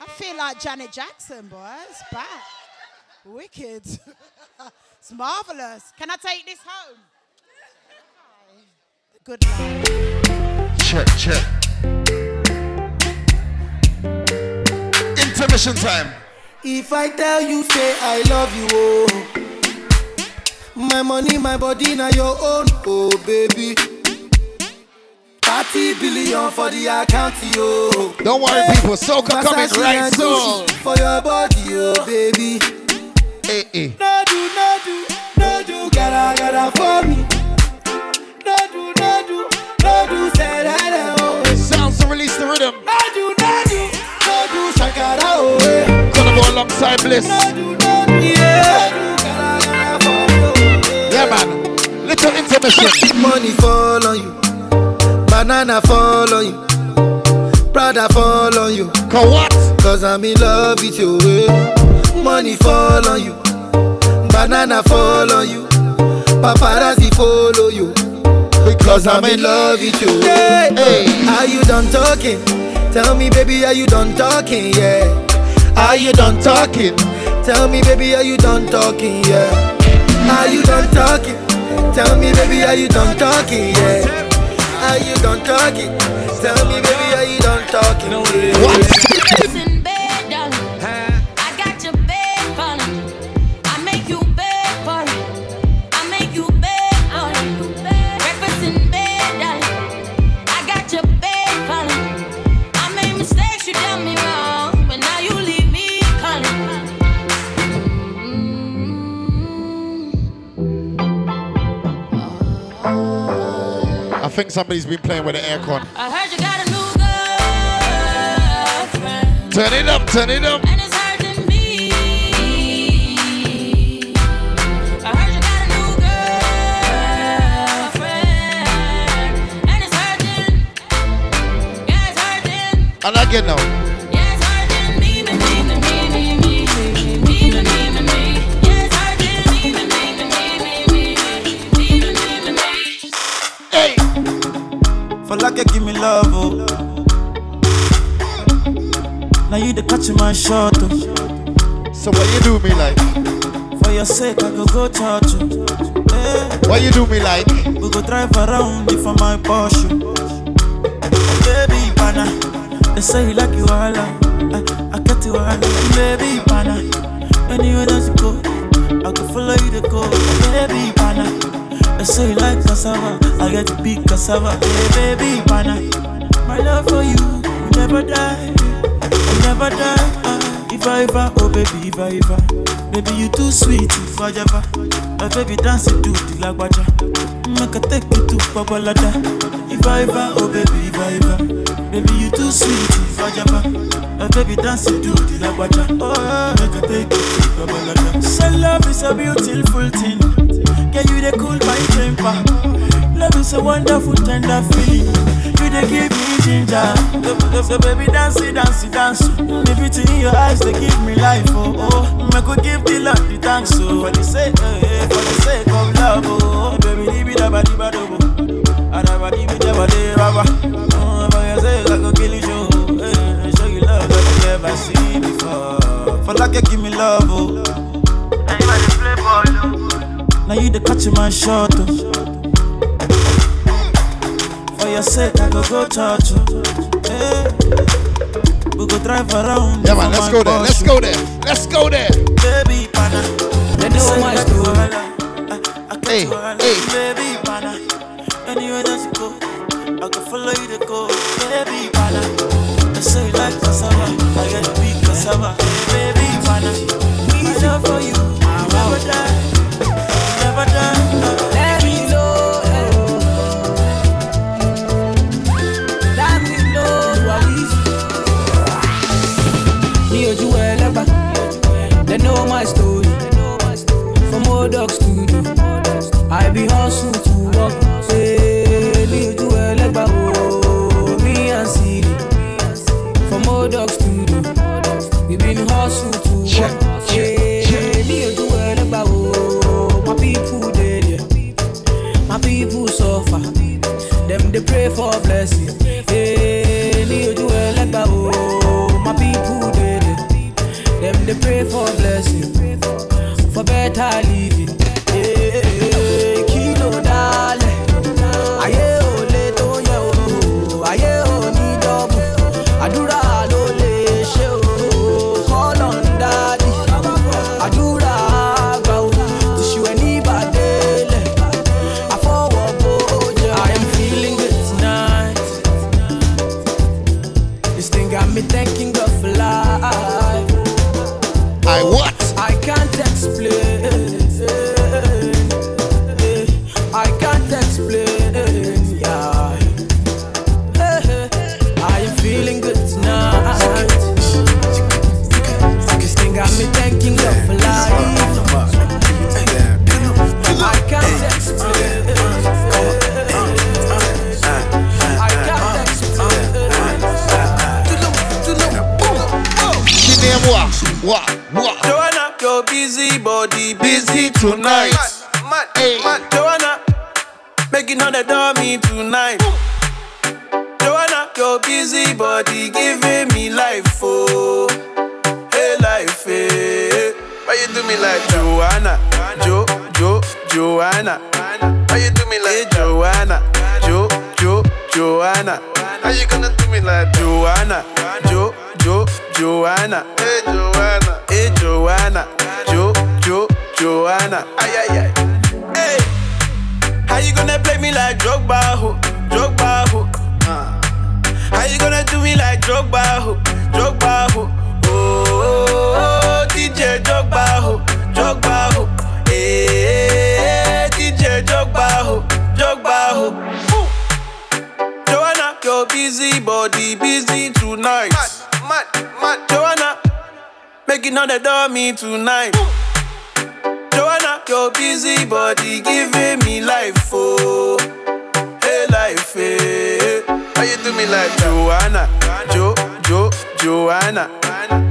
I feel like Janet Jackson, boys. Back. Wicked. it's marvelous. Can I take this home? Good luck. Check, check. Intermission time. If I tell you, say I love you, oh. My money, my body, now your own, oh baby. 30 billion for the account, yo. Don't worry, people. Soca coming right soon. For your body, oh baby. Hey, hey. No do, no do, no do, gotta, gotta for me. No do, no do, no do, say that, oh. Sounds to release the rhythm. No do, no do, no do, shakara, oh. eh. Gonna go alongside Bliss. No do, no do, yeah. Yeah, man. Little intermission. Money fall on you, banana fall on you, Prada fall on you. Cause what? Cause I'm in love with you. Money fall on you, banana fall on you, paparazzi follow you. Because I'm in love with you. eh. Hey. Are you done talking? Tell me, baby, are you done talking? Yeah. Are you done talking? Tell me, baby, are you done talking? Yeah. Are you done talking? Tell me, baby, are you done talking? Yeah. Are you done talking? Tell me, baby, are you done talking? Yeah. What? Think somebody's been playing with the aircon. I heard you got a new girlfriend, Turn it up, turn it up. and it's hurting You give me love, oh. Now you the catch my shot, oh. So what you do me like? For your sake, I go go church, oh. Hey, What you do me like? we go drive around for my Porsche. Oh. Baby, pana, they say you like you all, oh. I, I get you all, oh. baby, pana. Anywhere that you go, I go follow you to go, baby, pana. They say you like cassava, I get to big cassava, hey, baby, pana. My love for you, will never die, will never die. ah. If I ever, oh baby, if I ever, baby you too sweet, if I ever, my baby dance to the lagwaja. Make I take you to Babalada. If I ever, oh baby, if I ever, baby you too sweet, if I ever, my baby dance to the lagwaja. Oh, make I take you to Babalada. So love is a beautiful thing. Yeah, you they cool my temper. Love is a wonderful, tender feeling. You they give me ginger. So, so, so baby, dance it, dance it, dance. The beauty in your eyes, they give me life. Oh, oh. I could give the Lord the thanks. Oh, for the sake, eh, eh, for the sake of love. Oh, baby, leave it up, ba do. And I give it up, di ba ba. Oh, for your sake, I could kill you, show you love that you never seen before. For like you give me love, oh. Now you the catch my shot, oh. For your sake, I go go church. Hey. Eh. We go drive around. Yeah, man, let's go there. Let's go there. Let's go there. Baby, pana. They know my story. Hey, hey. Baby, pana. Anywhere that you go, I can follow you to go. Baby, pana. Tonight. Joanna, your busy body giving me life, oh, hey life, eh. hey. Why you do me like Joanna, Jo, Jo, Joanna?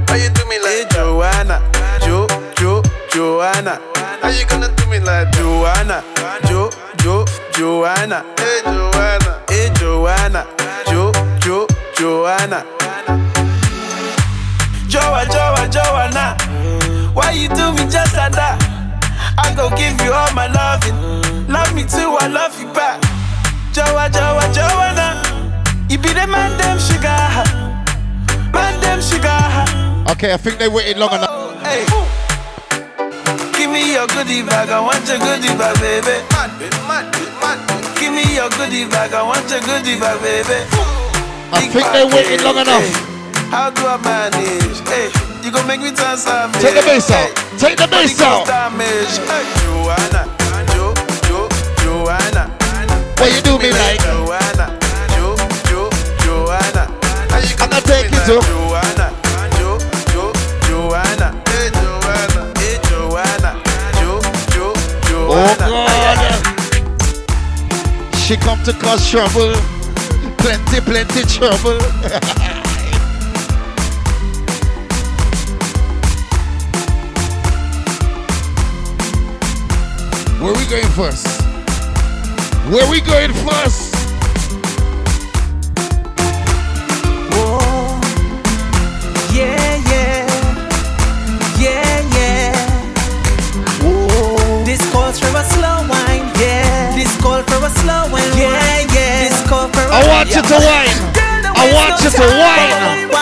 Why you do me like hey, Joanna, Jo, Jo, Joanna? How you gonna do me like Joanna, Jo, Jo, Joanna? Hey Joanna, hey Joanna, Jo, Jo, Joanna. Joa, Joa, Joanna. Why you do me just like that? I go give you all my loving. Love me too, I love you back. Joa, Joa, Joanna. You be the man, them sugar. Man, them sugar. Okay, I think they waited long enough. Oh, hey. Give me your goodie bag, I want your goodie bag, baby. Give me your goodie bag, I want your goodie bag, baby. I think they waited long enough. hey. How do I manage? Hey, you gon' make me turn savage. Take the bass out. Take the bass out. Joanna, Jo, Jo, Joanna. What you do me like? Joanna, Jo, Jo, Joanna. How you I'ma take it to- Joanna, Jo, Jo, Joanna. Hey, Joanna. Hey, Joanna. Jo, Jo, Oh Joanna. God. She come to cause trouble. Plenty, plenty trouble. Where we going first? Where we going first? Whoa. Yeah, yeah. Yeah, yeah. Whoa. This calls for a slow wine. Yeah. This call for a slow wine. Yeah, yeah. This call for a I want you to. Girl, I want you to. Wine,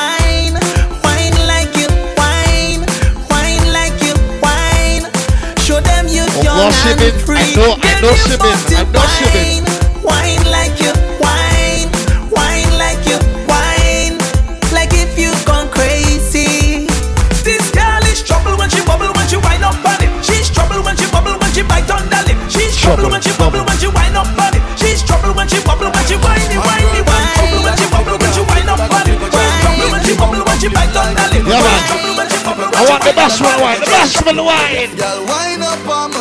you Oh, young well, she and been- I know- I know you she been. must I know been. wine, Wine like you, wine, wine like you, wine. Like if you gone crazy. This girl is trouble when she bubble when she wind up on it. She's trouble when she bubble when she bite on the lip. She's trouble Trouble, when she bubble when she wind up on it. She's trouble when she bubble when she whiny whiny whiny. Trouble when she bubble when she wind up on it. She's trouble when she bubble when she bite on the lip. Yeah, man. Trouble when she bubble when I want the wind up bashman on it. wine. The bashman wine. Girl, wind up on my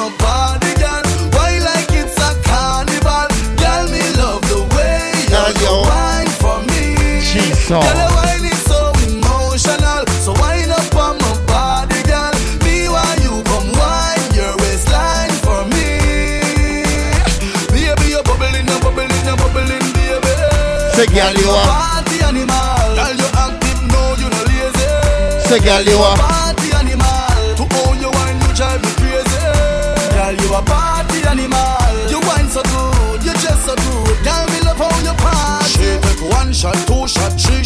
Jesus. Girl, your wine is so emotional. So wind up on my body, girl. Me while you come wine your waistline for me. Baby, you're bubbling, you're bubbling, you're bubbling, baby. Say, girl, you are. Party animal. Girl, you active, no, you no lazy. Say, girl, you are.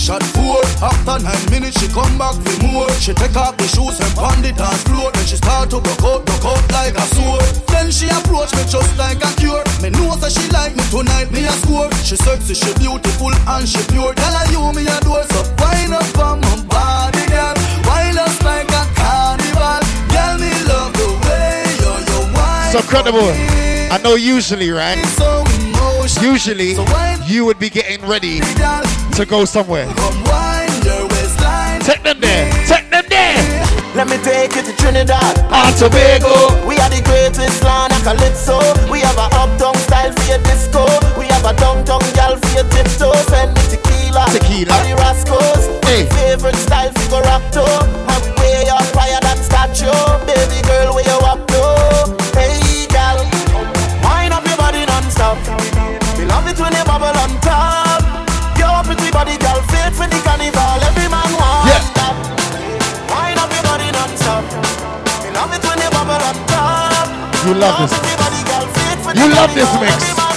Shot, four. After nine minutes, she come back for more. She take off the shoes and pound it on floor. Then she start to broke out, broke out like a sword. Then she approach me just like a cure. Me know that she like me tonight, me a score. She sexy, she beautiful and she pure. Tell her you me a door, so wind up on my body, girl. Wind us like a carnival. Girl, me love the way you you wine. So credible. I know usually, right? Usually, you would be getting ready. To go somewhere. Come wine your waistline. Take them there. Take them there. Let me take you to Trinidad. And Tobago. We are the greatest land of calypso. We have a uptown style for your disco. We have a downtown gal for your tiptoe. Send me tequila. Tequila. The Rascals. Hey. Favorite style for go rap love this. You love this mix.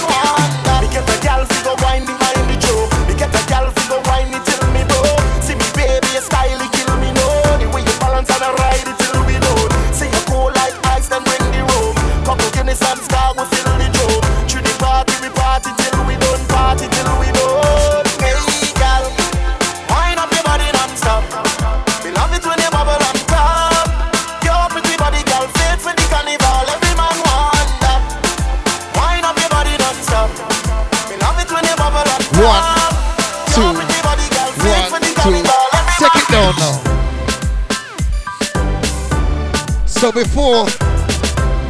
Before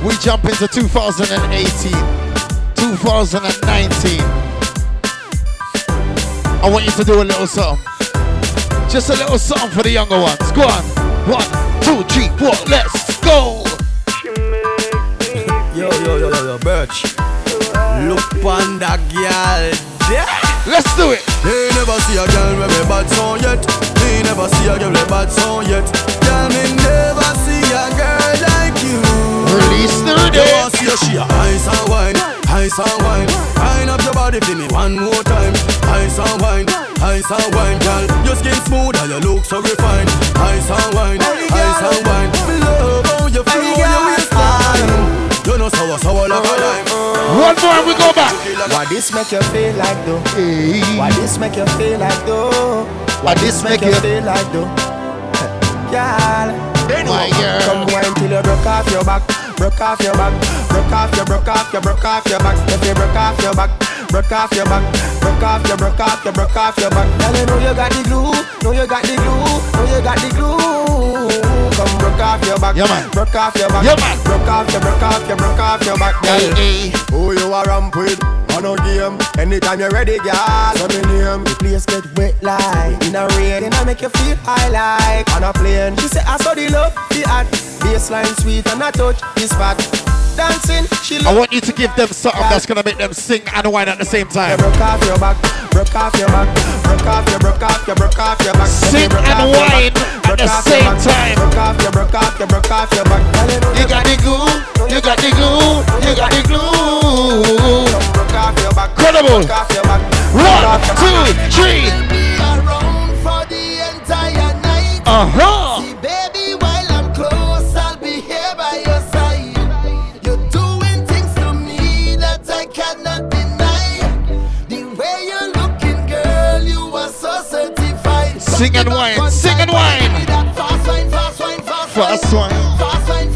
we jump into 2018, 2019, I want you to do a little song. Just a little song for the younger ones. Go on. One, two, three, four. Let's go. Yo, yo, yo, yo, yo, Birch. Look on that girl. Yeah. Let's do it. Me never see a girl with a bad song yet. Me never see a girl with a bad song yet. Girl, me never Release the You day. want see a she a ice and wine, ice and wine. Wine up your body for me one more time. Ice and wine, ice and wine, girl. Your skin smooth and you look so refined. Ice and wine, ice and wine. Me love how you feel your waistline. You know sour, sour like a lime. One more and we go back. Why this make you feel like though? Hey. Why this make you feel like though? Why this make you feel like though? Girl, My girl. come wine till you broke off your back, broke off your back, broke off your, broke off your, broke off your back. If you broke off your back, broke off your back, broke off your, broke off your, broke off your back. Girl, you know you got the glue, know you got the glue, know you got the glue. Come broke off your back, Yeah, man. broke off your back, Yeah, man. broke off your, broke off your, broke off your back. Girl, hey. who you a ramp with? On no game. Anytime you're ready, girl. So me name. The place get wet like in a rain. Then I make you feel high like on a plane. She say I saw the love, the hot. Baseline sweet and I touch this spot. Dancing, she I want you to give them something that's gonna make them sing and whine at the same You time. broke off your back, broke off your back, broke off your, broke off your, broke off your back. Sing You and off your back, whine at the same time. Broke off your, broke off your, broke off your back. You You got the glue, you got the glue, you got the glue. Broke off your back, Credible. broke off your back. One, two, three. around for the entire night. Uh huh. See, baby, while I'm close, I'll be here by your side. You're doing things to me that I cannot deny. The way you're looking, girl, you are so certified. Sing and whine, sing and whine. Give me that Fast wine, fast wine, fast wine. Fast wine. Fast wine,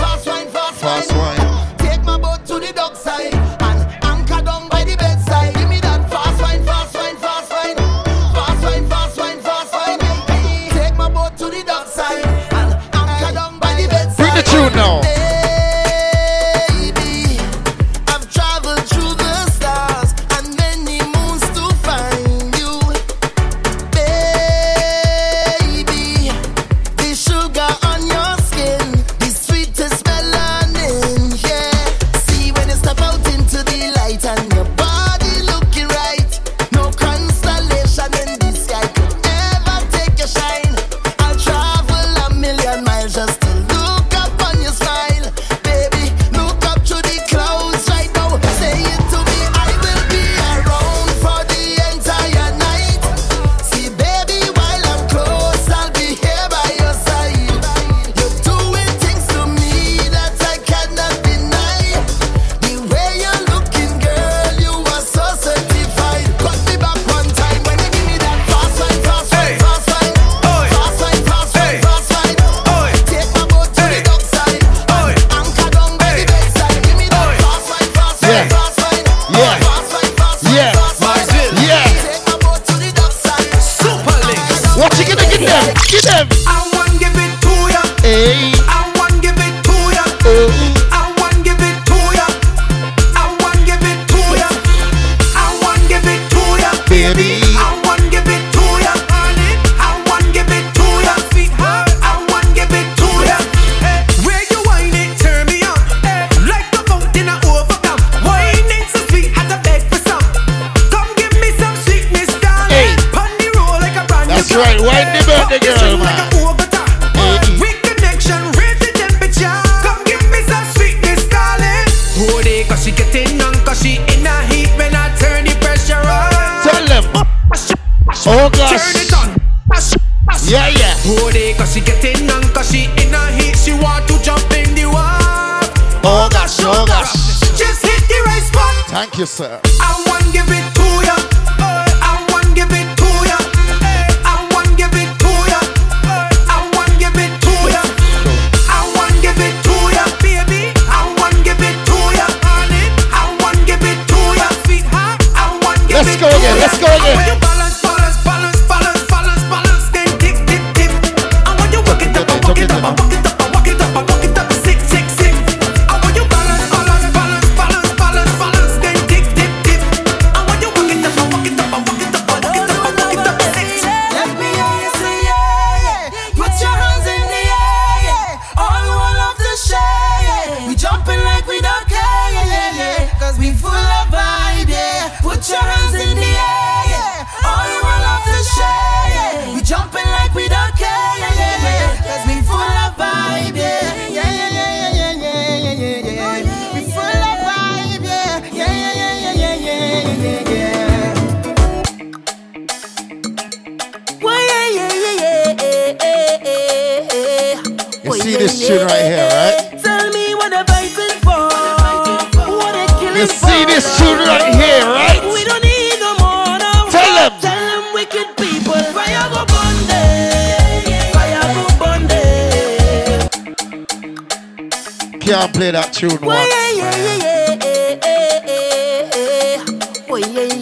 Can't play that tune once.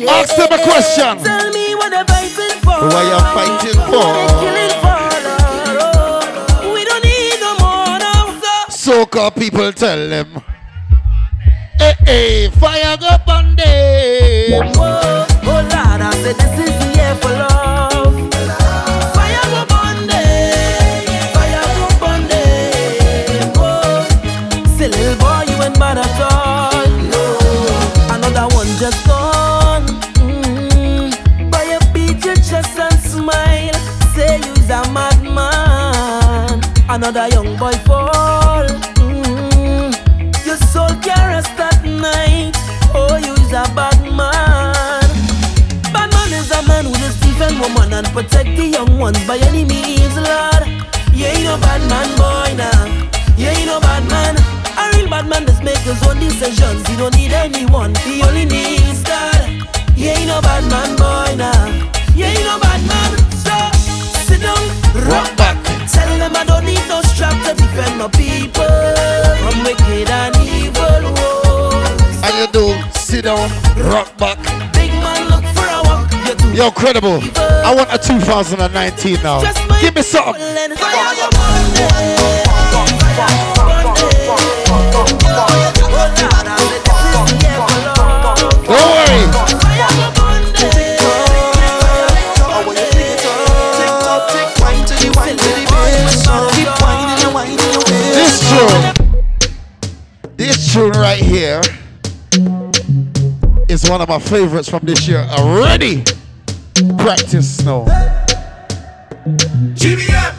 Ask them a question. Tell me what they're fighting for. What you fighting for? What they killing for. Lord. We don't need no more now. So Soca people tell them. Hey, hey, fire go bundy. Whoa, oh, oh Lord, I said this is the year for love. Protect the young ones by any means, Lord. You ain't no bad man, boy, nah. You ain't no bad man. A real bad man just make his own decisions. He don't need anyone. He only needs God. You ain't no bad man, boy, nah. You ain't no bad man. So sit down, rock back. Tell them I don't need no strap to defend my people from wicked and evil. Whoa. And you do sit down, rock back. Yo, credible. I want a 2019 now. Give me something. Don't worry. This tune, this tune right here is one of my favorites from this year already. Practice now. GBM.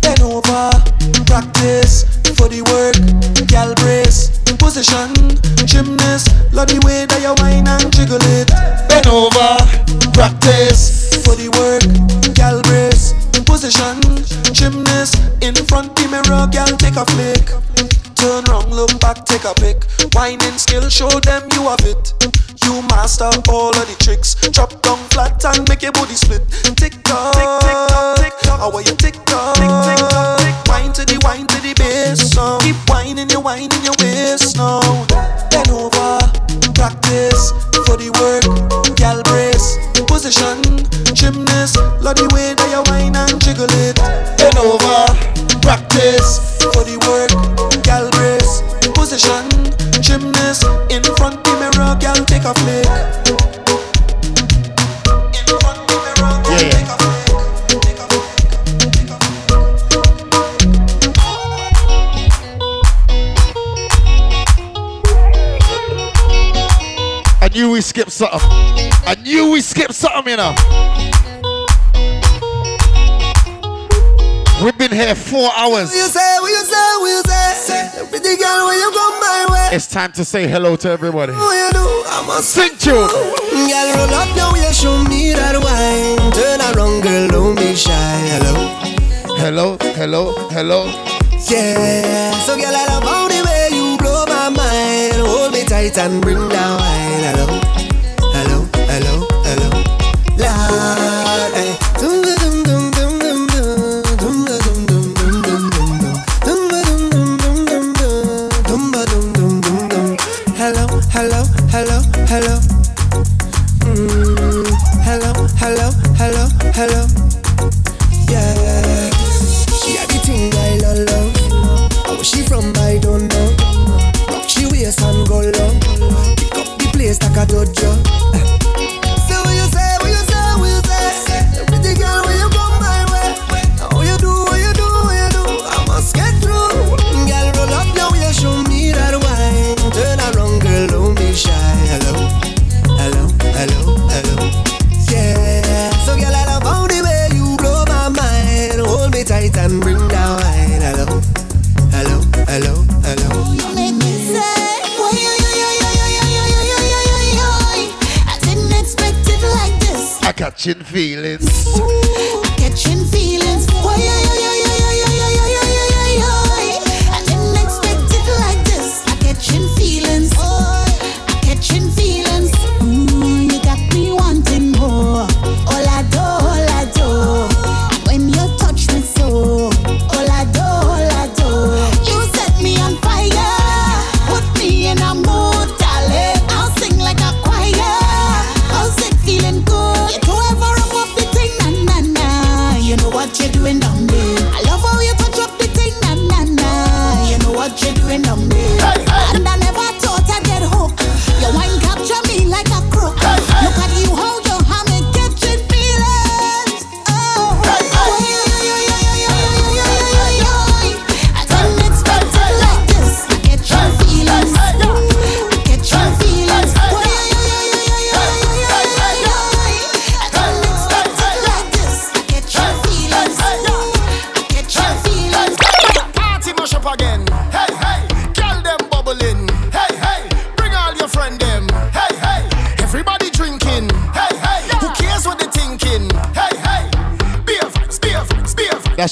Bend over, practice for the work, gal brace, in position, gymnast, love the way that you whine and jiggle it. Bend over, practice for the work, gal brace, in position, gymnast, in front the mirror, gal take a flick. Turn round, look back, take a pic. Whining skill, show them you have it. Master all of the tricks. Drop down flat and make your body split. Tick tock, tick tick tock, tick tock. How are you tick tock, tick tick tock, tick. Wine to the wine to the bass now. Keep whining, you whining your waist now. Bend over, practice for the work. Gal brace, position, gymnast. Love the way that you we skipped something. I knew we skipped something, you know. We've been here four hours. It's time to say hello to everybody. Sing Hello. Hello, hello. Yeah. So, right and bring down I love.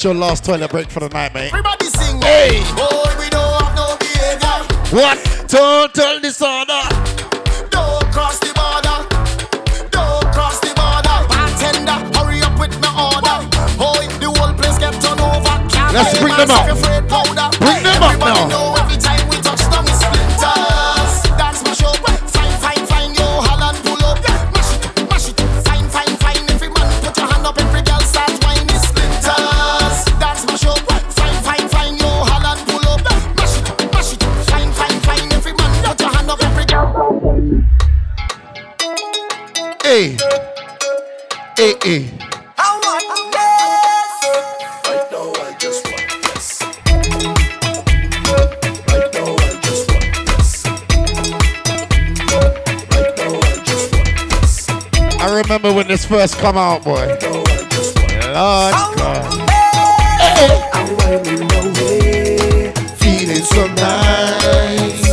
your last toilet break for the night, mate. Everybody sing. Hey. Boy, we don't have no behavior. What? Total disorder. Don't cross the border. Don't cross the border. Bartender, hurry up with my order. Boy, the whole place get turned over. Can Let's bring them up. Bring them up now. this first come out, boy. Lord God. Feeling so nice,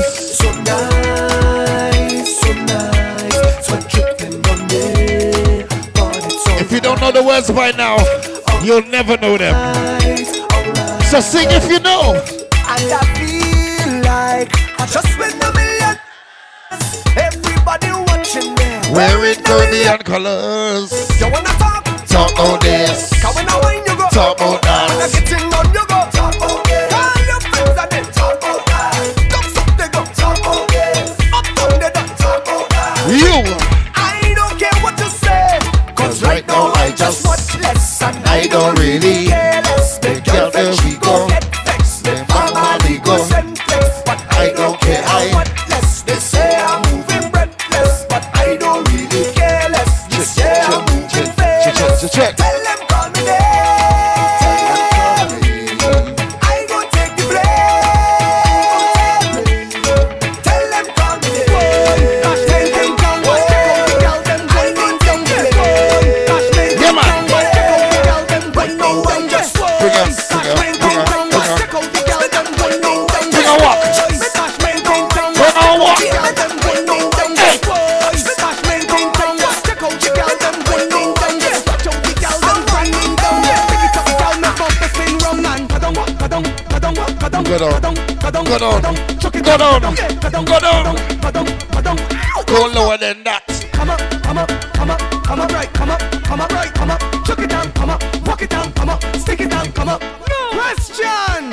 If you don't know the words by now, you'll never know them. So sing if you know. And I feel like I just a million. Everybody watching me. Wearing Caribbean colors. You wanna talk? Talk about this. Cause when I wine, you go. Talk about that. When I get in on, you go. Talk about this. Call your friends and then talk about that. Come up, they go. Talk about this. Up, down, they done. Talk about that. You. Go down. Go down. Go down. Go lower than that. Come up, come up, come up, come up right, come up, come up right, come up, chuck it down, come up, walk it down, come up, stick it down, come up. Question!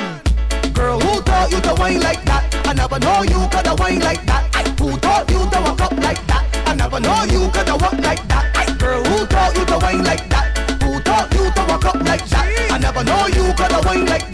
Girl, who taught you to whine like that? I never know you coulda whine like that. I, who taught you to walk up like that? I never know you coulda walk like that. I, girl, who taught you to whine like that? Who taught you to walk up like that? I never know you coulda whine like that.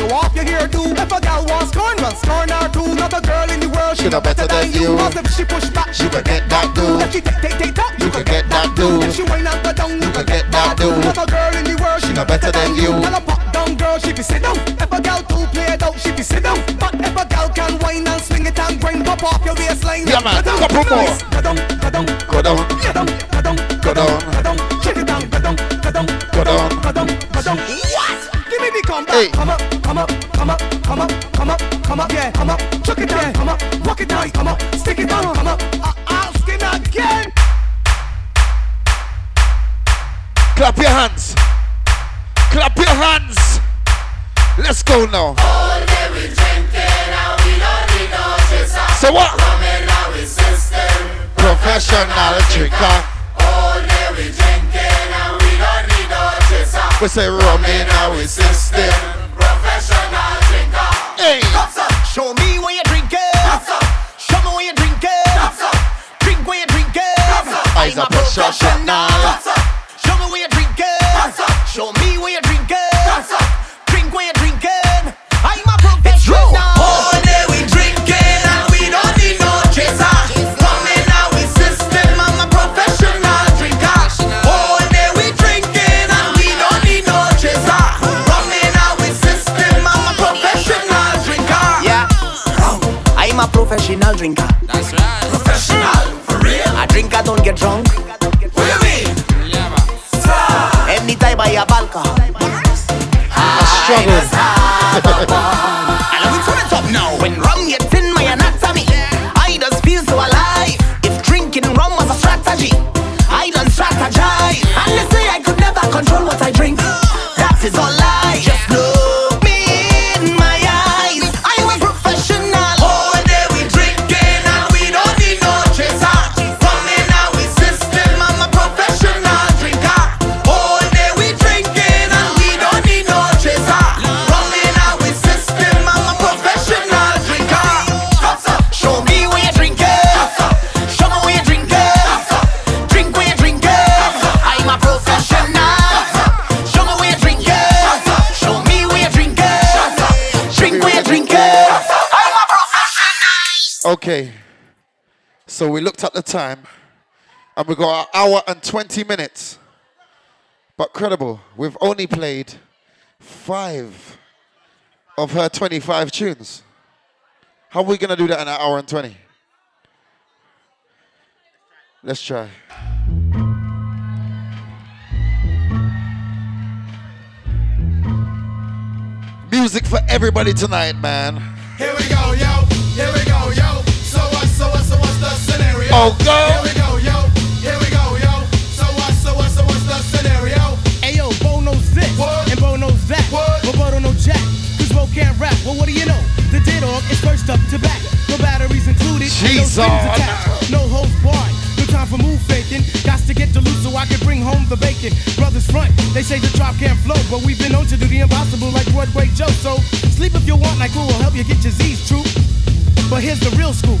In the light, show off your hair too. If a gal wants scorn, well scorn her too. Not a girl in the world, she no better than you. Cause if she push back, she can get that dude. If she take take take top, you can get that dude. If she whine out the down, you can get that dude. Not a girl in the world, she no better than you. Tell a pop down girl, she be sit down. If a gal too play it out, she be sit down. But if a gal can whine and swing it and grind, pop off your waistline. Yeah, man. Go down, Couple more. nice. Go down, go down, Go down. Now. So what? Professional drinker. We say rum in our system. Time and we got an hour and 20 minutes. But credible, we've only played five of her 25 tunes. How are we going to do that in an hour and 20? Let's try. Music for everybody tonight, man. Here we go, yo. Scenario? Go. Here we go, yo. Here we go, yo. So what, so what, so what's the scenario? Ayo, Bo knows this, What? and Bo knows that. What? But Bo don't know Jack, cause Bo can't rap. Well, what do you know? The dead dog is first up to back. No batteries included, and no Jeez, oh, attached. No host barred. No time for move faking. Got to get to loose so I can bring home the bacon. Brothers front, they say the drop can't flow, but we've been known to do the impossible like Broadway Joe. So sleep if you want, like who will help you get your Z's true. But here's the real scoop.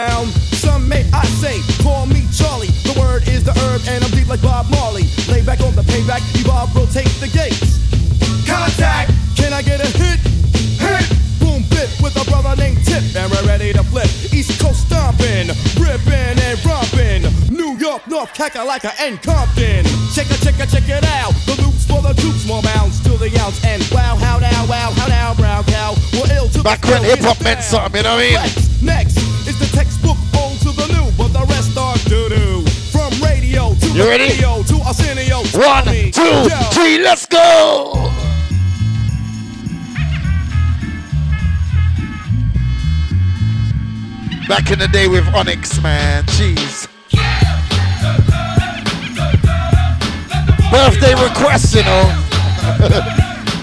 Like Bob Marley. Lay back on the payback, evolve, rotate the gates. Contact. Can I get a hit? Hit. Boom, bit with a brother named Tip, and we're ready to flip. East Coast stomping, ripping and romping. New York, North Kakalaka, and Compton. Check it, check it, check it out. The loops for the troops, more bounds to the ounce, and wow, how now, wow. to Back the when hip hop meant something, you know what I mean? Flex. Next is the textbook old to the new, but the rest are doo doo. From radio to You ready? radio to Arsenio. One, two, three, let's go! Back in the day with Onyx, man. Jeez. Birthday request, you know.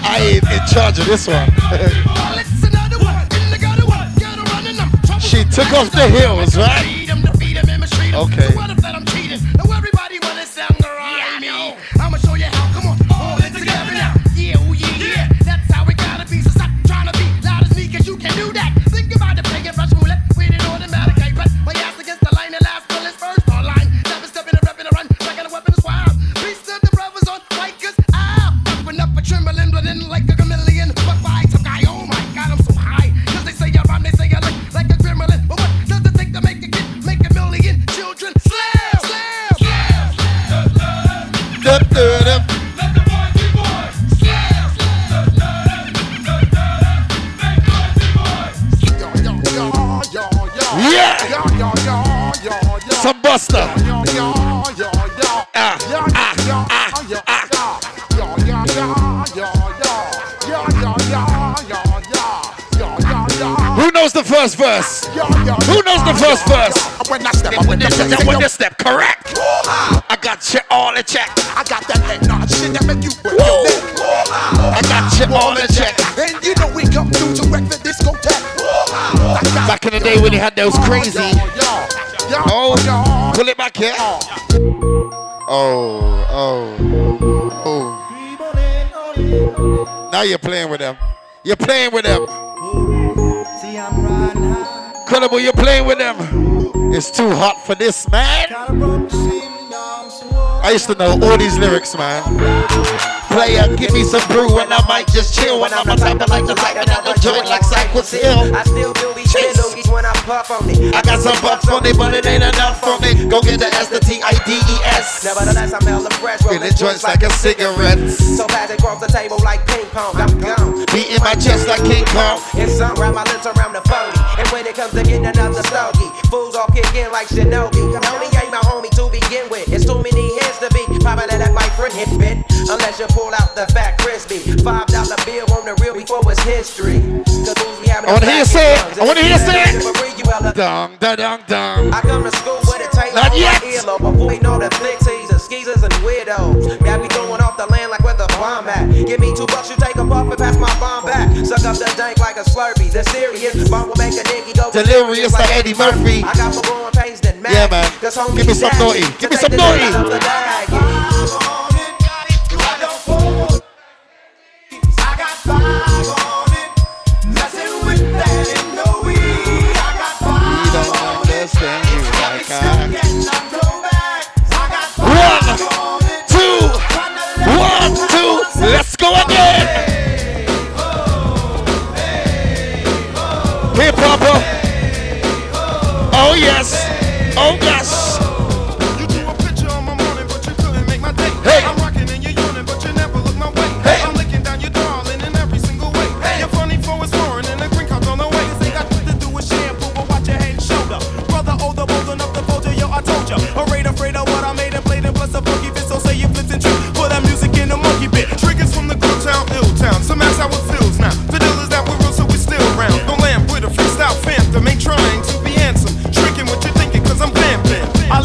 I ain't in charge of this one. Let's another one. In the gutter one. Gotta run in them. Trouble She took off the heels, right? Feed 'em, defeat 'em, and mistreat 'em. Okay. Buster. Who knows the first verse? Who knows the first verse? When I step the place, Then when you step correct, I got you all in check. I got that head nod shit that make you break your neck. I got you all in check. And you know we come through to wreck the discotheque. Back in the day when they had those crazy. Oh, pull it back here. Oh, oh, oh. Now you're playing with them. You're playing with them. Credible, you're playing with them. It's too hot for this, man. I used to know all these lyrics, man. Player, give me some brew and I might just chill when I'm a type of like the like another joint like Cypress Hill. I still do these when I puff on it. I got some bucks on it, but it ain't enough for me. Go get the S, the T, I, D, E, S. Nevertheless, I'm hella fresh, Feeling joints like a cigarette. So fast it cross the table like ping pong. I'm gone. Beating my chest like King Kong. And some wrap my lips around the phony. And when it comes to getting another stogie, fools all kick in like Shinobi. Tony ain't my homie to begin with. It's too many hands to be. Probably that my friend hit bit. Unless you pull out the fat crispy. Five dollar bill on the real before it's history. Cause fools be having I wanna hear you say it. I wanna hear say it. Marie, you hella Dong, da, dong, dong. I come to school with a tape Not on yet. my earlobe. Avoiding all the flick teasers, skeezers, and weirdos. Got me throwing off the land like where the bomb at. Give me two bucks, you take a puff and pass my bomb back. Suck up the dank like a slurpee. The serious bomb will make a nigga go Delirious like Eddie Murphy. I got more growing pains than Mac. Yeah, man. Give me some naughty. Give me some naughty. Yes. Oh yes. You drew a picture on my morning, but you couldn't make my day. Hey. I'm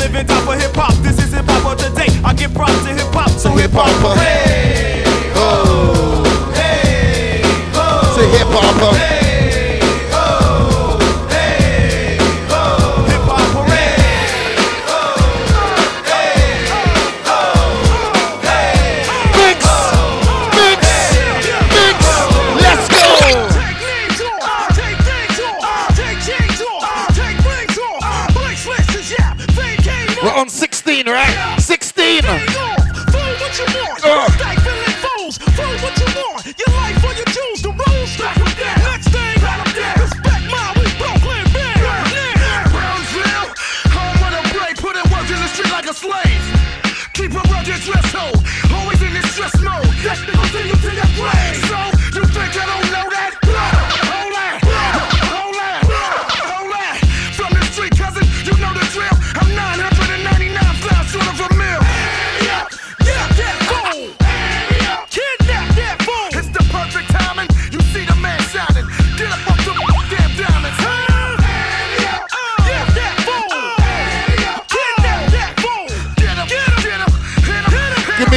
Live in top of hip hop, this is hip hop of today. I give props to hip hop, so hip hop. Hey, Oh. hey, ho, Say hip hopper. hey, We're on 16, right? 16! What you want? Uh. What you want? Your life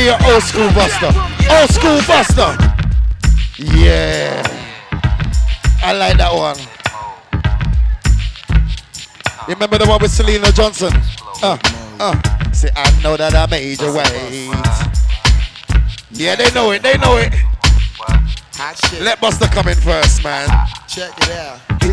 hear old school buster. Old school buster. Yeah. I like that one. You remember the one with Selena Johnson? Uh, uh. Say, I know that I made you wait. Yeah, they know it. They know it. Let Buster come in first, man. Check it out.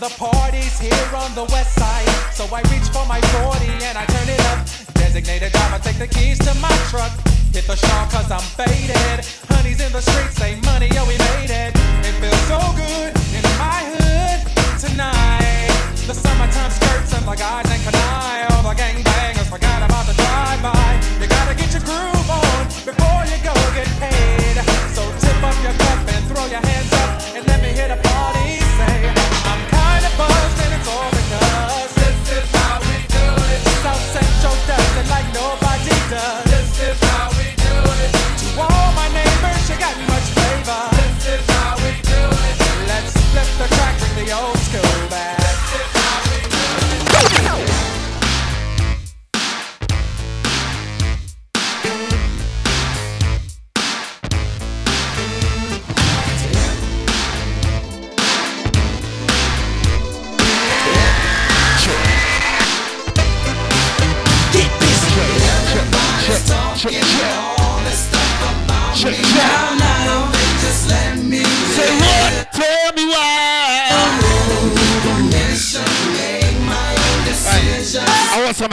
The party's here on the west side, so I reach for my 40 and I turn it up. Designated driver, take the keys to my truck. Hit the shawl cause I'm faded. Honey's in the streets, say money, yo, we made it. It feels so good in my hood tonight. The summertime skirts and the guys ain't canine. All the gangbangers forgot about the drive-by. You gotta get your groove on before you go get paid. So tip up your cup and throw your hands nobody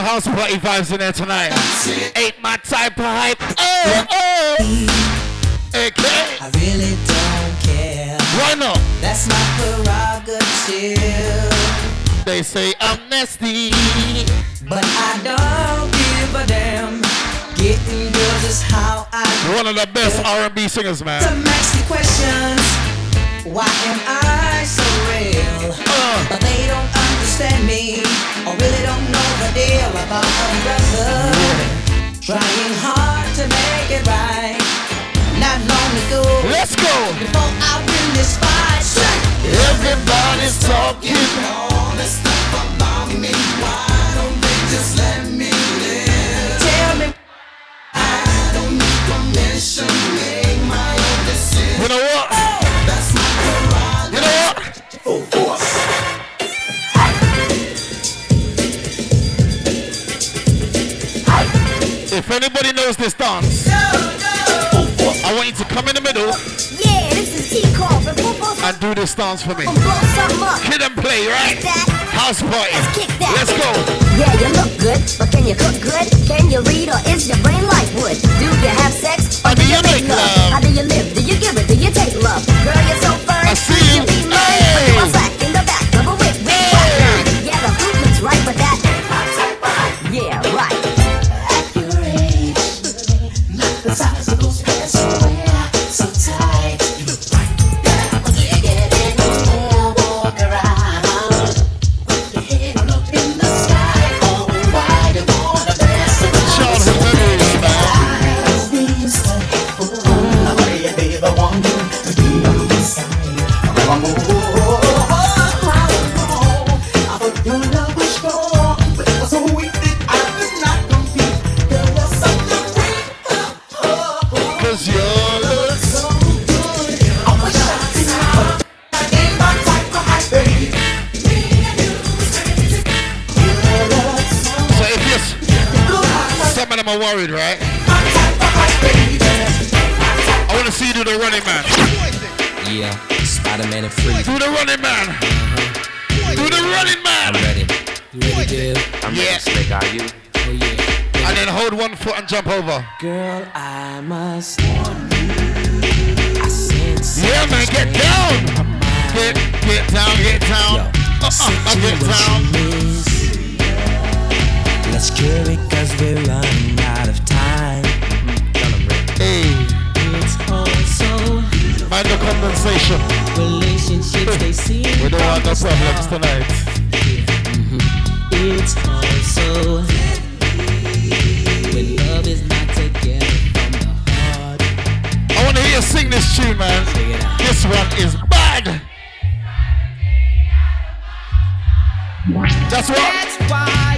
house party vibes in there tonight. Ain't my type of hype. Oh, oh. Okay. I really don't care. Why not? That's my prerogative. They say I'm nasty. But I don't give a damn. Getting girls is how I One of the best R&B singers, man. Some ask me questions. Why am I so real? Uh. But they don't understand me or really don't deal about a brother. Trying hard to make it right. Not long ago. Let's go. Before I win this fight, Everybody's talking. all this stuff about me. Why don't they just let me live? Tell me. I don't need permission. Make my own decision. You know what? If anybody knows this dance, I want you to come in the middle Yeah, this is and do this dance for me. Kid and play, right? House party. Let's kick that. Let's go. Yeah, you look good, but can you cook good? Can you read or is your brain like wood? Do you have sex or Or do you make love? How do you live? Do you give it? Do you take love? Girl, you're so fine. I see them are worried, right? I want to see you do the running man. Yeah, Spider-Man and Free. Do the running man. Do the running man. I'm ready. You ready, Dave? I'm Yeah. ready, Slick. Are you? Oh yeah. And then hold one foot and jump over. Girl, I must warn you. I sense Yeah, man, get down. Get, get down, get down. Uh, uh, get down. Let's cure it cause we're running out of time. Hey, It's also mind the compensation. relationships they seem We don't want no problems tonight. Mm-hmm. It's also when love is not together from the heart. I want to hear you sing this tune, man. Check it out. This one is bad. That's what. That's why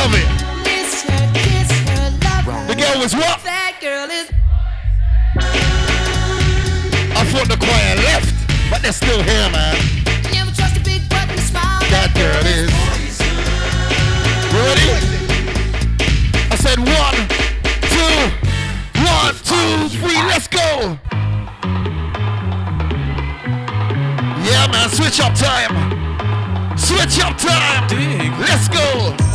I love it. Her, kiss her, love. The girl was what? That girl is I thought the choir left, but they're still here, man. never trust a big button smile. That girl is. You ready? I said one, two, one, two, three, let's go. Yeah, man, switch up time. Switch up time. Let's go.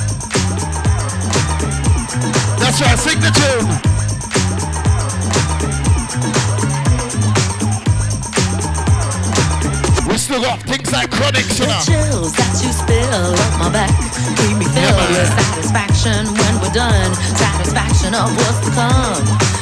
That's right, sing the tune. We still got things like chronics, you The chills that you spill up my back keep me Yeah, filled with satisfaction when we're done. Satisfaction of what's to come.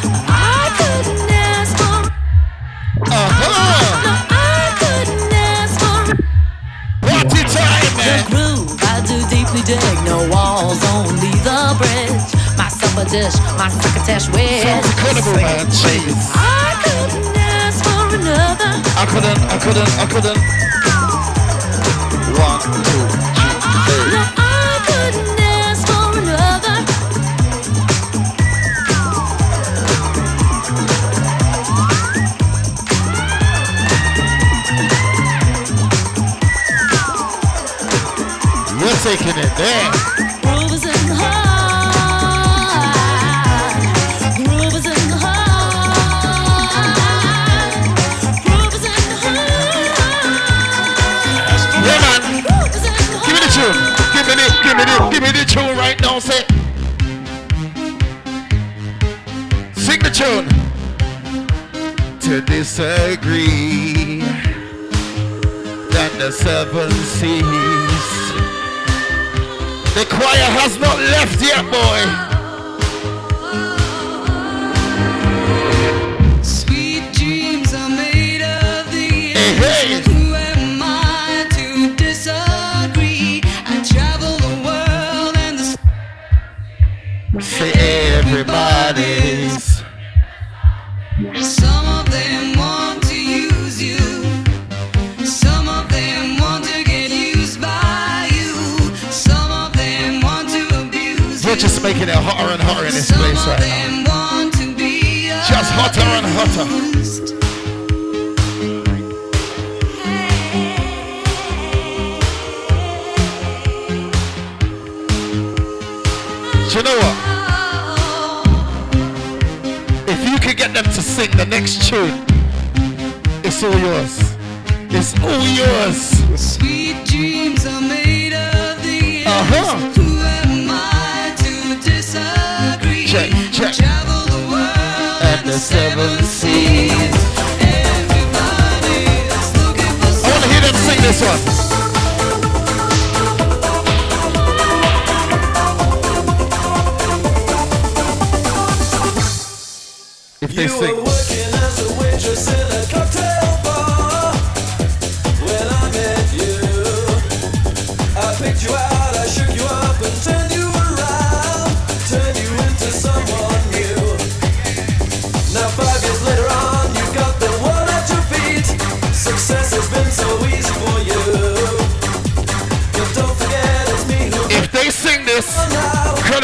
Dish, my wish. Sounds incredible, man. Jeez. I couldn't ask for another. I couldn't, I couldn't, I couldn't. One, two, three, No, I couldn't ask for another. You're taking it there. Me the, tune right now. Say. Sing the tune. To disagree that the seven seas. The choir has not left yet, boy. And hotter in this place right now. them want to be Just hotter and hotter. Do you know what? If you could get them to sing the next tune, it's all yours. It's all yours. Sweet dreams are made of the Uh-huh. Check, check. Travel the world the seven seas. Looking for I want to hear them sing this one.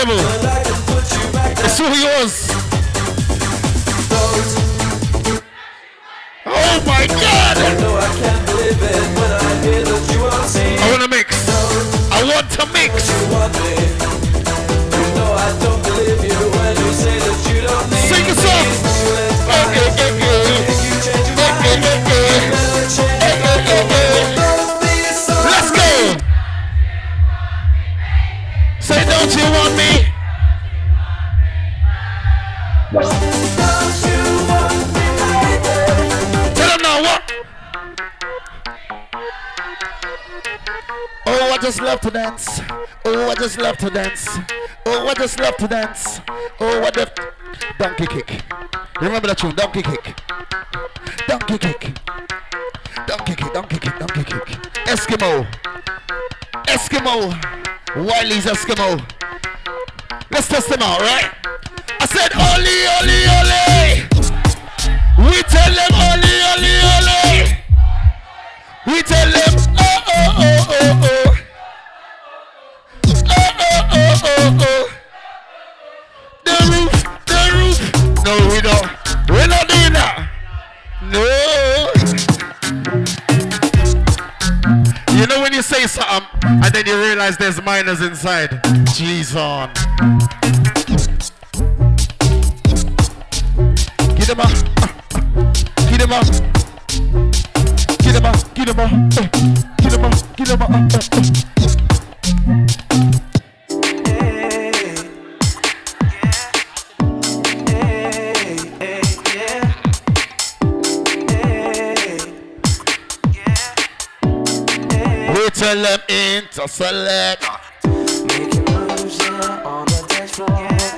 Incredible. It's all love to dance. Oh, I just love to dance. Oh, I just love to dance. Oh, what the donkey kick. Remember that tune, donkey kick. Donkey kick. Donkey kick, donkey kick, donkey kick. Eskimo. Eskimo. Wiley's Eskimo. Let's test them out, right? I said, Oli, Oli, Oli. We tell them, Oli, Oli, Oli. We tell them, oh, oh, oh, oh, oh. Oh, oh, oh. The roof, the roof. No, we don't. We're not doing that. No. You know when you say something and then you realize there's minors inside. Jeez on. Get them up. Get them up. Get them up. Get them up. Get them up. Get them up. Tell them into select. Making moves, yeah, on the dance floor. Gotta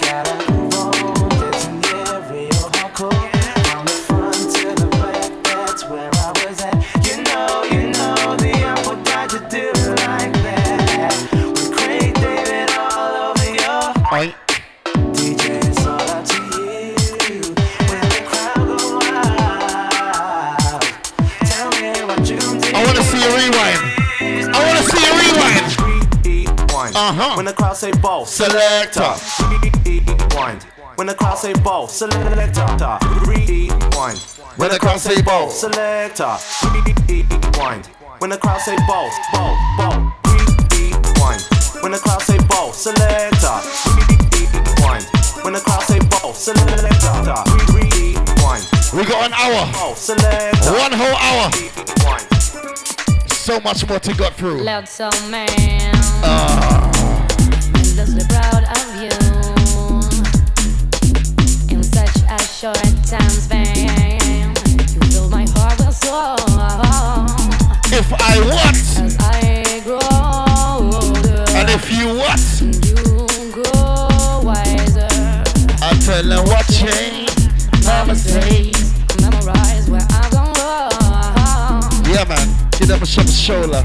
Uh-huh. When the crowd say ball, Selector. rewind. When the crowd say ball, selector. Rewind. When the crowd say ball. Selector. Rewind. When the crowd say ball, ball, ball. Rewind. When the crowd say ball, selector. Rewind. When the crowd say ball, selector. Rewind. We got an hour. One whole hour. So much more to go through. Loud soul man. Endlessly proud of you. In such a short time span, you my heart with soul. If I what? As I grow older, And if you what? you grow wiser. I tell them what change. Mama says. Memorize where I'm wrong. Yeah, man. Give them a some shoulder.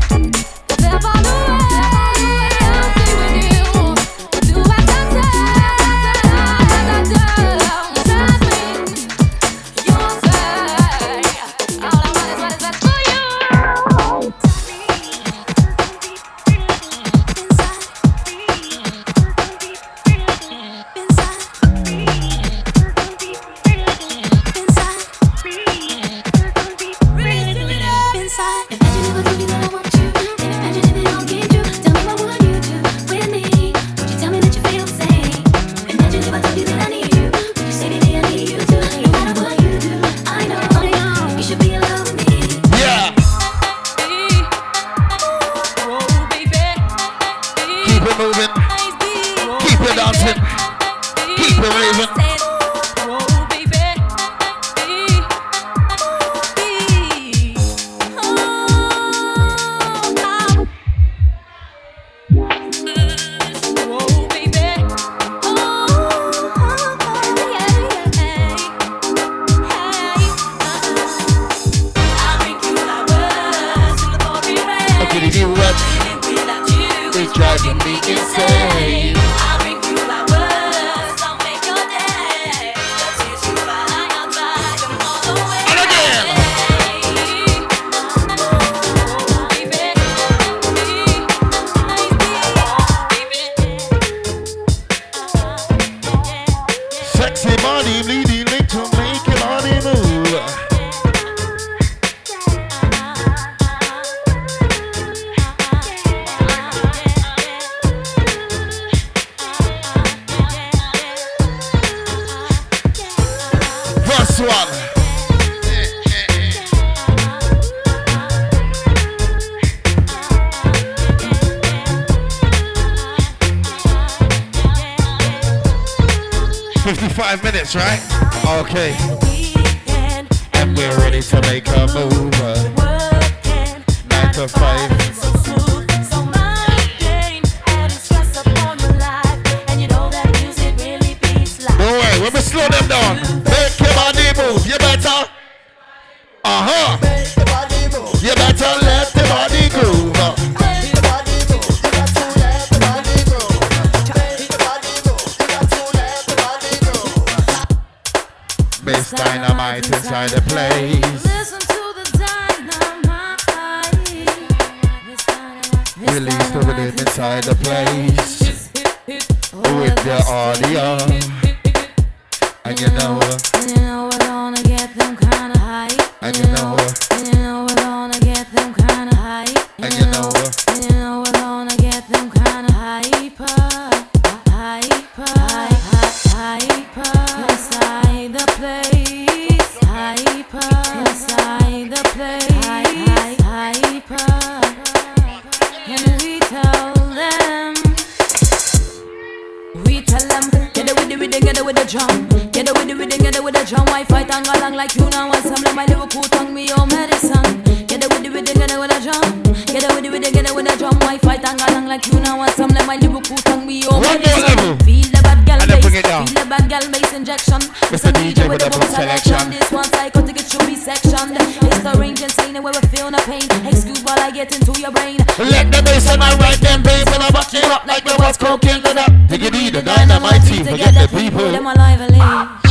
dynamite team. Forget the people. Them alive.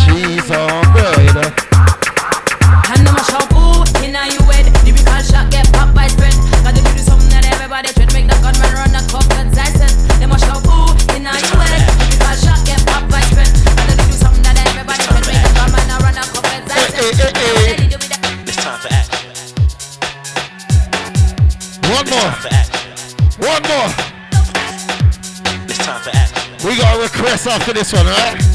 Tá selecionar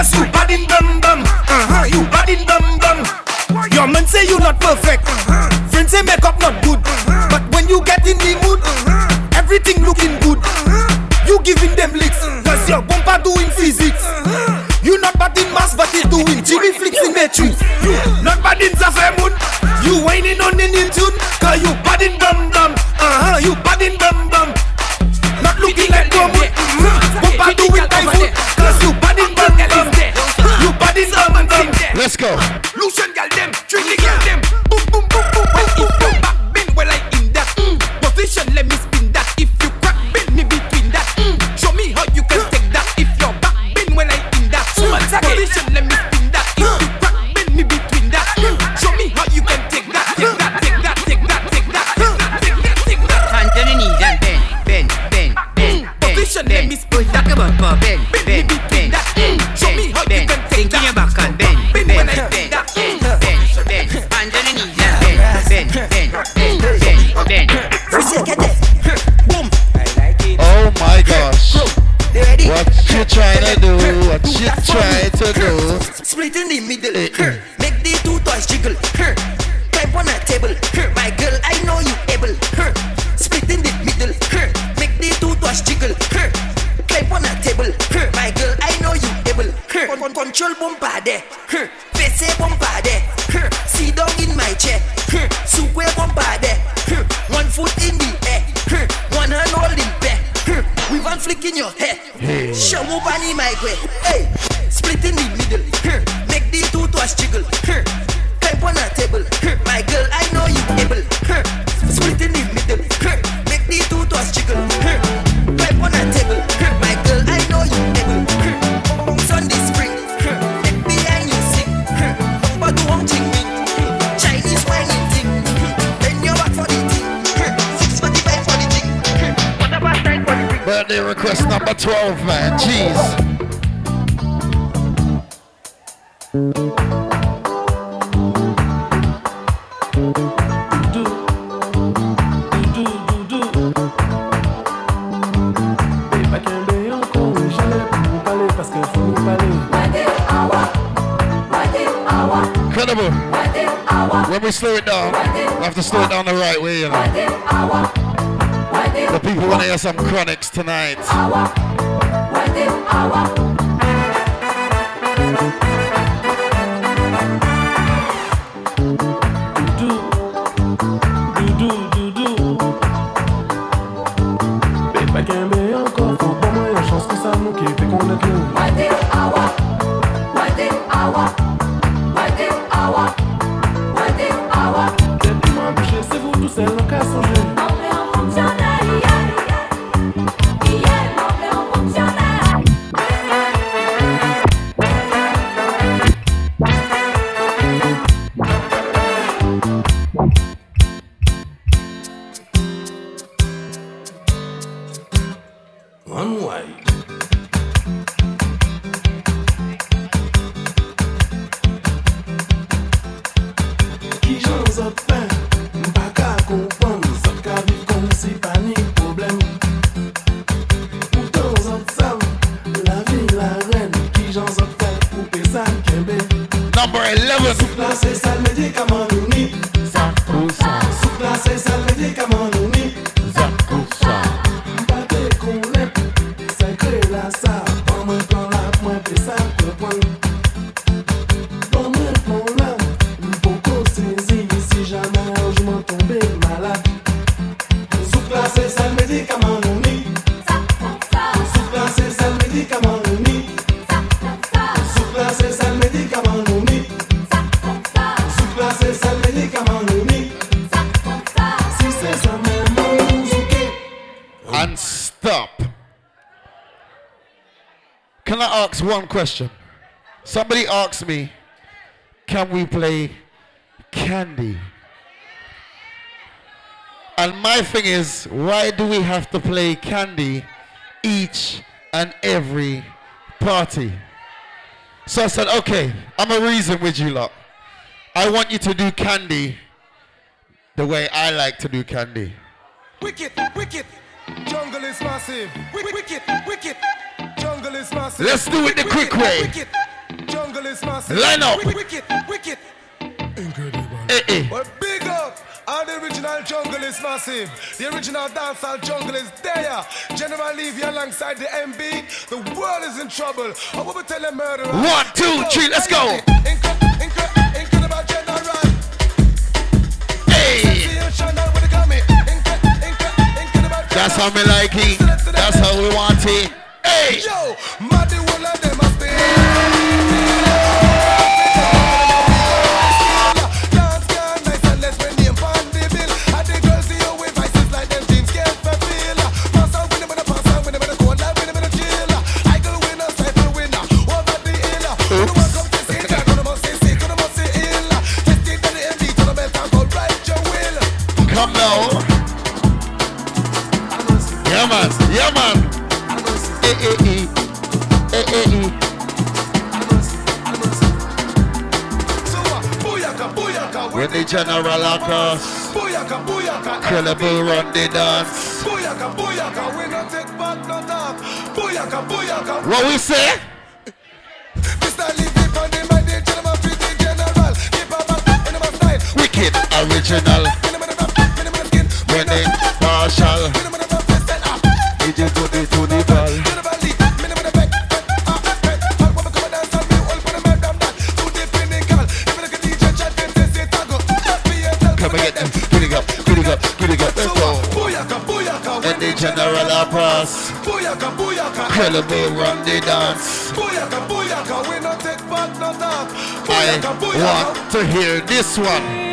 Cause you bad in dum dum. Uh huh, you bad in dum dum. Your man say you not perfect. some Chronixx tonight. Hour, runway. question. Somebody asked me, can we play candy? And my thing is, why do we have to play candy each and every party? So I said, okay, I'm a reason with you lot. I want you to do candy the way I like to do candy. Wicked, wicked, jungle is massive. Wicked, wicked. Jungle is massive. Let's do it the quick way. Jungle is massive. Line up. Wicked, wicked. Incredible. Eh, eh. Well, big up. And the original jungle is massive. The original dancehall jungle is there. General Levy alongside the MB. The world is in trouble. I will tell a murderer. One, two, three, let's go. That's how we like it. That's how we want it. Hey. Yo, the whole of them must be. Dance girl, nice and less when name pon the bill. And the girls see you with vices like them jeans can't fulfill. Pass out with them in the pass out with them in the cold life with them in the chill. I go winner, cycle winner, over the hill. Who the one come to see that? Gonna must say sick, gonna must say ill. Testing to the MD, to the belt and go right your will. Come now. Yeah, man. Yeah, man. Booyaka, booyaka, When the general across, credible run the dance. Booyaka, booyaka, we no take back no talk. Booyaka, booyaka. What we say? Wicked original. When they partial. Did you put it to booyaka. Credible run the dance. Booyaka, booyaka, we no take back no talk. I Booyaka, booyaka. want to hear this one.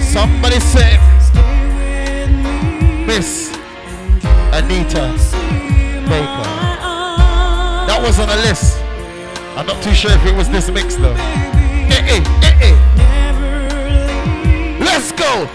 Somebody say, Miss Anita Baker. That was on the list. I'm not too sure if it was this mix though. Eh, eh, eh, eh. Let's go.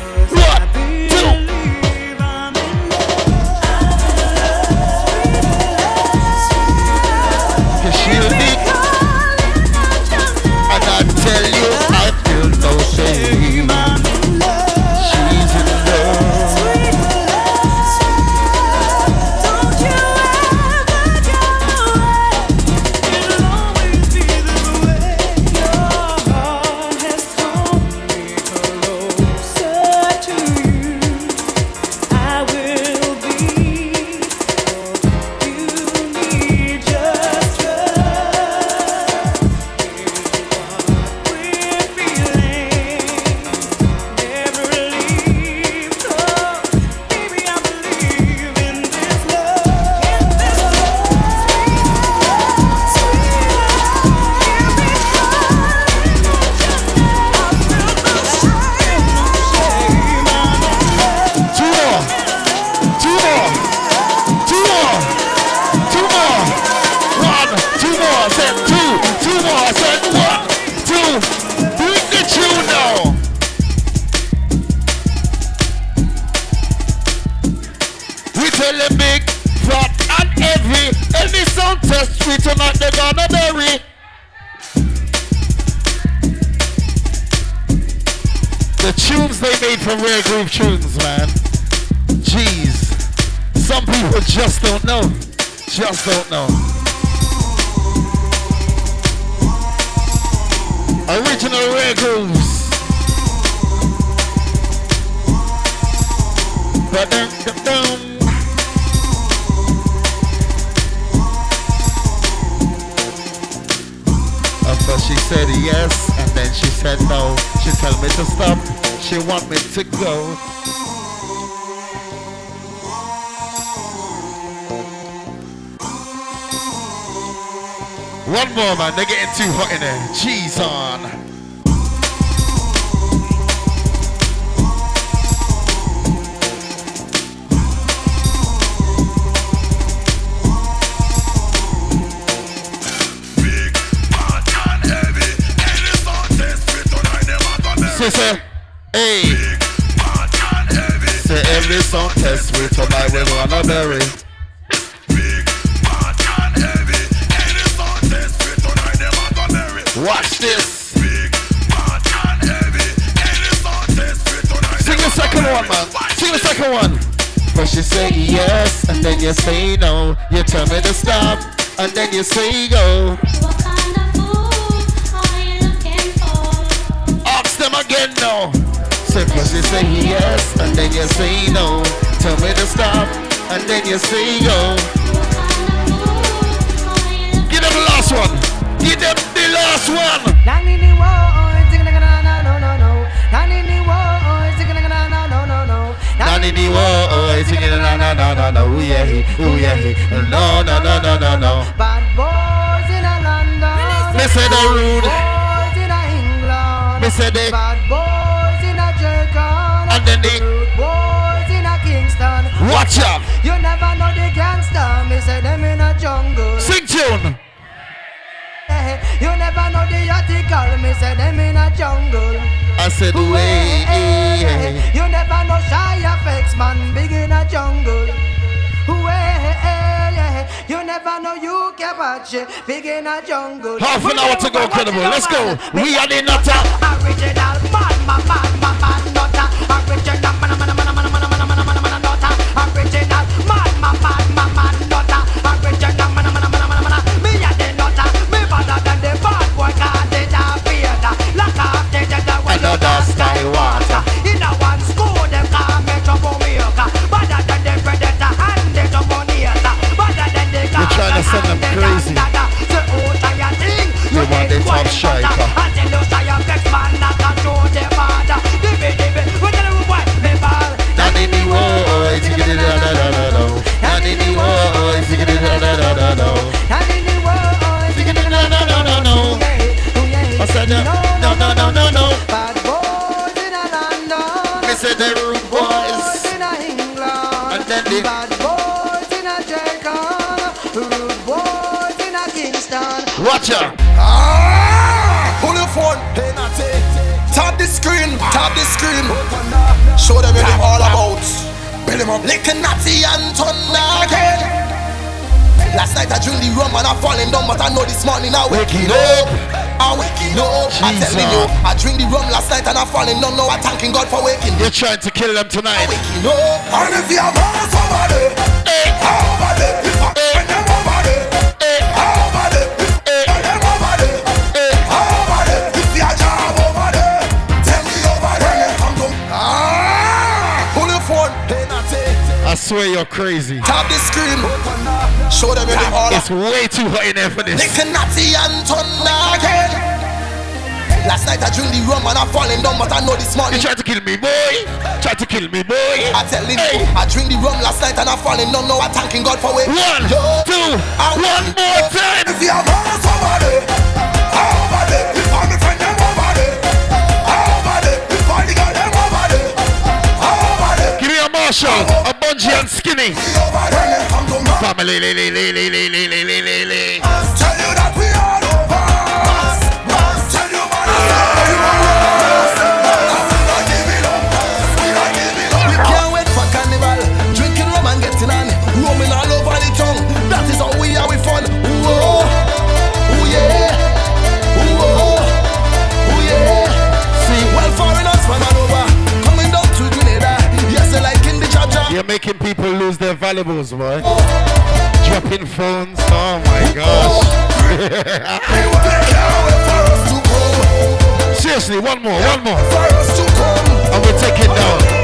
Watch out. You never know the gangster. Me say them in a jungle. Sing tune. You never know the article. Me say them in a jungle. I said way. You never know shy effects, man, big in a jungle. You never know you can watch it, big in a jungle. Half an hour to go, credible. Let's go. We are the nutter. Original man, man, man, man, man, nutter. Original man, Original man, man, man, man, man, nutter. Original man, man, man, man, man, man, me a the nutter. Me better than the bad boy, 'cause it a beater. Lock off the jet, the one you Another style water. in a one school, them call me troublemaker. Better than the predator and the troublemaker. Better than the trying to send them crazy. The old oh, tired thing. They want the top striker. Said no, no, no, no, no, no. Bad boys in a London. Me say the rude boys. in a England. And then the Bad boys in a Jamaica. Rude boys in a Kingston. Watch out. Ah, pull your phone, hey Tap the screen, tap the screen. Show them what them all about. Build them up, lick a natty and turn again. Last night I drink the rum and I falling down, but I know this morning I waking up. I waking up. I telling you, I drink the rum last night and I falling down. Now I'm thanking God for waking. You're trying to kill them tonight. Waking up. And if you have heart somebody, eh, over there, if I bend them over there, eh, over there, I bend them over there, eh, over there, if you have job over there, tell me over there, come to Ah, pull your phone, hey. I swear you're crazy. Tap the screen. Show them every all. It's way too hot in there for this. Lick a natty and again. Last night I drink the rum and I falling down, but I know this morning. You tried to kill me, boy. Tried to kill me, boy. I telling you, I drink the rum last night and I falling down. Now I thanking God for it. One, Yo, two, I one more time. If you have somebody, over there, if I'm the friend them over there, over there, if I the girl them over there, over there. Give me a Marshall, a Bungie and Skinny. Over there, come to my Family, li, li, li, li, li, li, li, li, li, valuables, boy. Dropping phones. Oh my gosh. Seriously, one more, one more. And we take it down.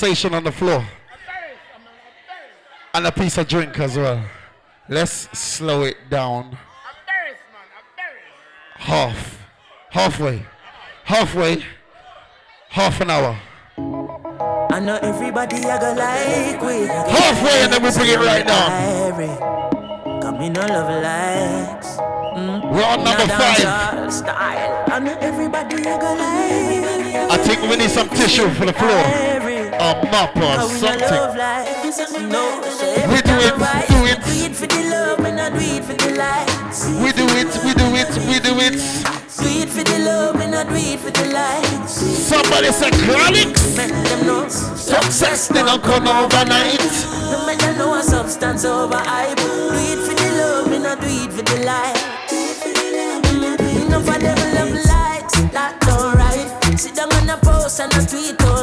sensation on the floor. And a piece of drink as well. Let's slow it down. Half. Halfway. Halfway. Half an hour. I know everybody I go like we Halfway and then we bring it right down. Come in all of likes. Mm. We're on number five. I think we need some tissue for the floor a map or something. We do it, do it. We do it, we do it, we do it. Do it for the love and not do it for the lights. Somebody said Chronixx. Success did not come overnight. No matter no substance over hype. Do it for the love and not do it for the lights. Enough mm, of them love lights, that's alright. Sit down on a post and a tweet. Oh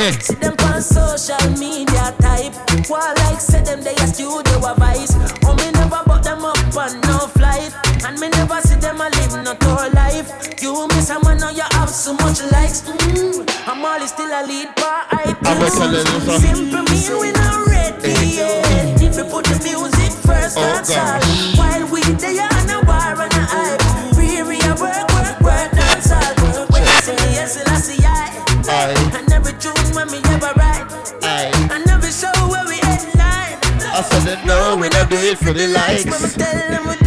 ahead. See them on social media type. While like say them they ask you they a vice. Oh me never bought them up on no flight. And me never see them a live no tour life. You miss someone now you have so much likes. Mm, I'm always still a lead by I do. Simple mean we not ready yet. If you put the music first, oh, that's all. While we there do it for the likes.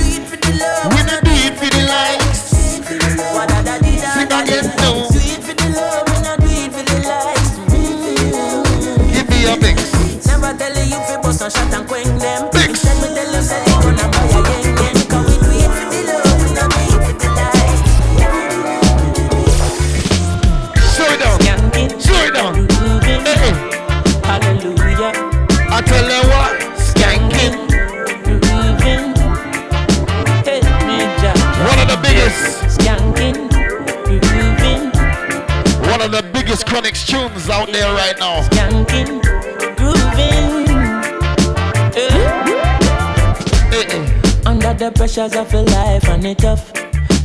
tunes out there right now. Skanking, grooving. Uh. Under the pressures of your life and it tough.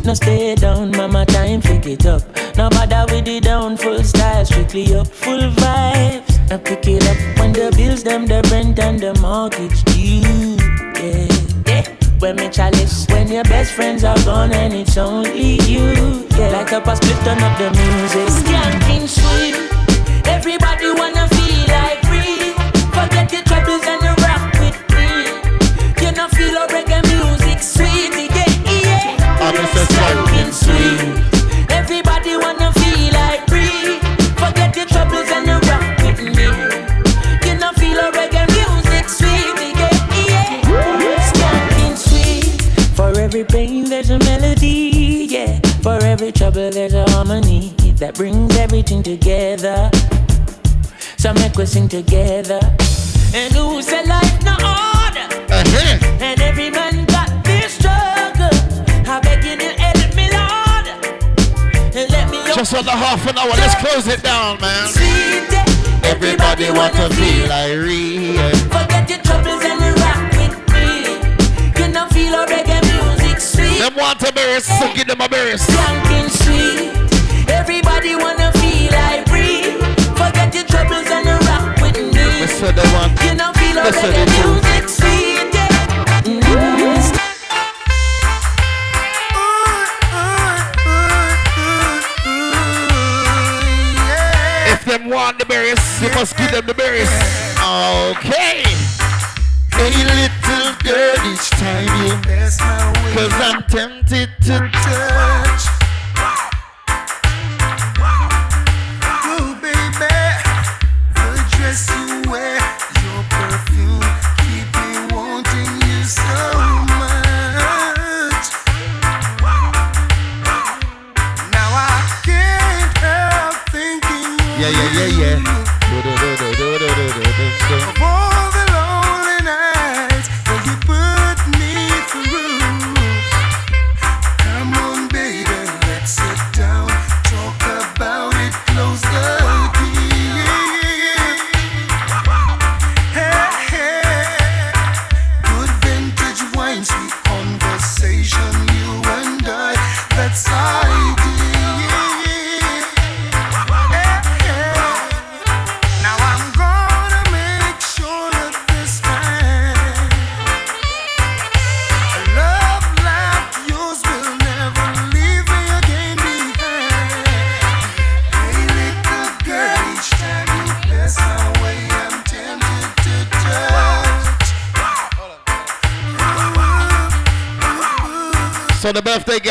No stay down, mama, time pick it up. No bother with it down, full style, strictly up, full vibes. Now pick it up when the bills, them, the rent and the mortgage due. Yeah. yeah. When me chalice, when your best friends are gone and it's only you. Yeah, like up a split, turn up the music.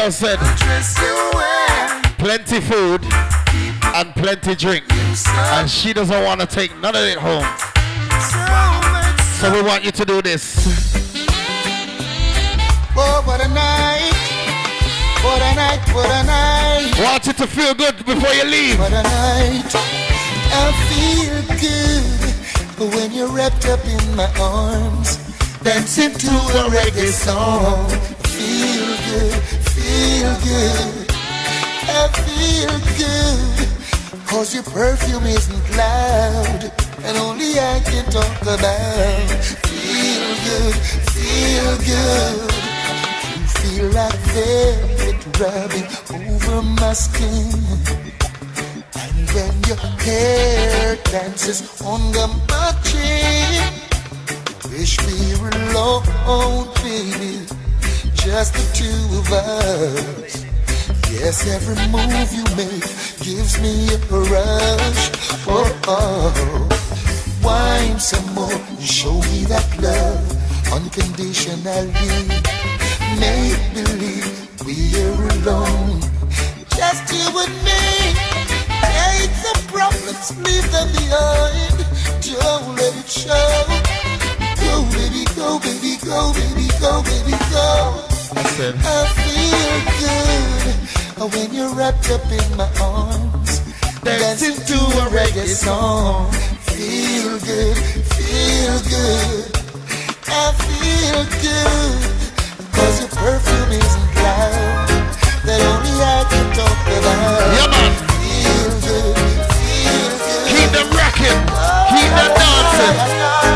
Girl said, Dress you wear, plenty food and plenty drink. And she doesn't want to take none of it home. so. We want you to do this. Oh, what a night! What a night! What a night! Want you to feel good before you leave. What a night! I feel good when you're wrapped up in my arms, dancing to a reggae song. Feel good, feel good. I feel good, cause your perfume isn't loud, and only I can talk about. Feel good, feel good. You feel like velvet rubbing over my skin. And when your hair dances on the chin, wish we were alone, baby, just the two of us. Yes, every move you make gives me a rush. Oh, oh. wine some more, and show me that love unconditionally. Make believe we're alone, just you and me. Hate the problems, leave them behind. Don't let it show. Go, baby, go, baby, go, baby, go, baby, go. I said, I feel good when you're wrapped up in my arms, dancing to a reggae song. Feel good, feel good. I feel good, cause your perfume isn't loud. That only I can talk about. Yeah, man. Feel good, feel good. Keep them rocking. Keep them dancing.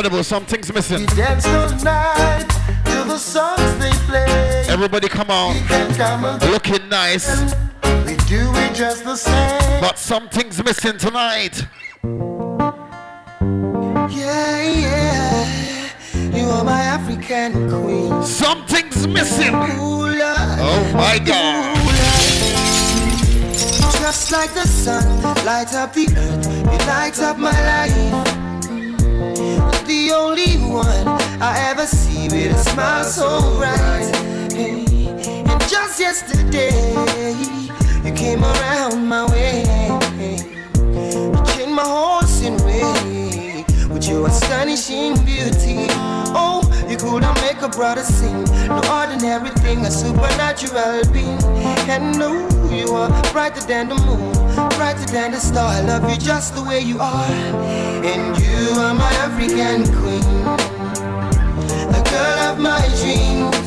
Incredible, something's missing. We danced all night the songs they play. Everybody come on. Can come again. Looking nice. We do it just the same. But something's missing tonight. Yeah, yeah. You are my African queen. Something's missing. Ooh, Oh my God. Just like the sun, light up the earth, you light up my life. The only one I ever see with a smile so bright. Hey, And just yesterday, you came around my way. You changed my horse in way with your astonishing beauty. Oh, you couldn't make a brother sing. No ordinary thing, a supernatural being. And no, you are brighter than the moon, brighter than the star. I love you just the way you are. And you are my African queen, the girl of my dreams.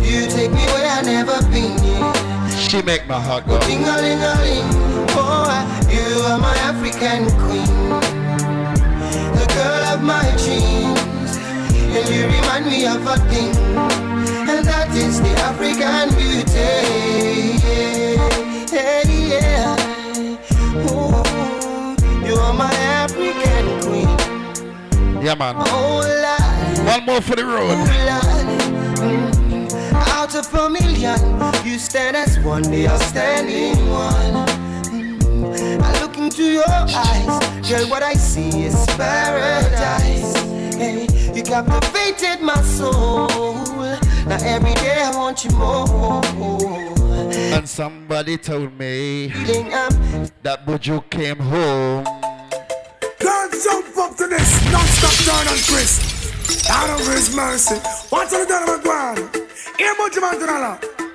You take me where I never been. Yeah. She make my heart go. Ding a ling a ling. Oh, you are my African queen, the girl of my dreams. And you remind me of a thing, and that is the African beauty. Yeah, yeah, yeah. Yeah, man. Oh. One more for the road. Out of a million, you stand as one, they are standing one. Mm, I look into your eyes, girl, what I see is paradise. Hey, you captivated my soul. Now every day I want you more. And somebody told me I'm that Buju came home. This. Non-stop turn on Chris. Out of his mercy. What's on the done of a Here, Buju Mantanala.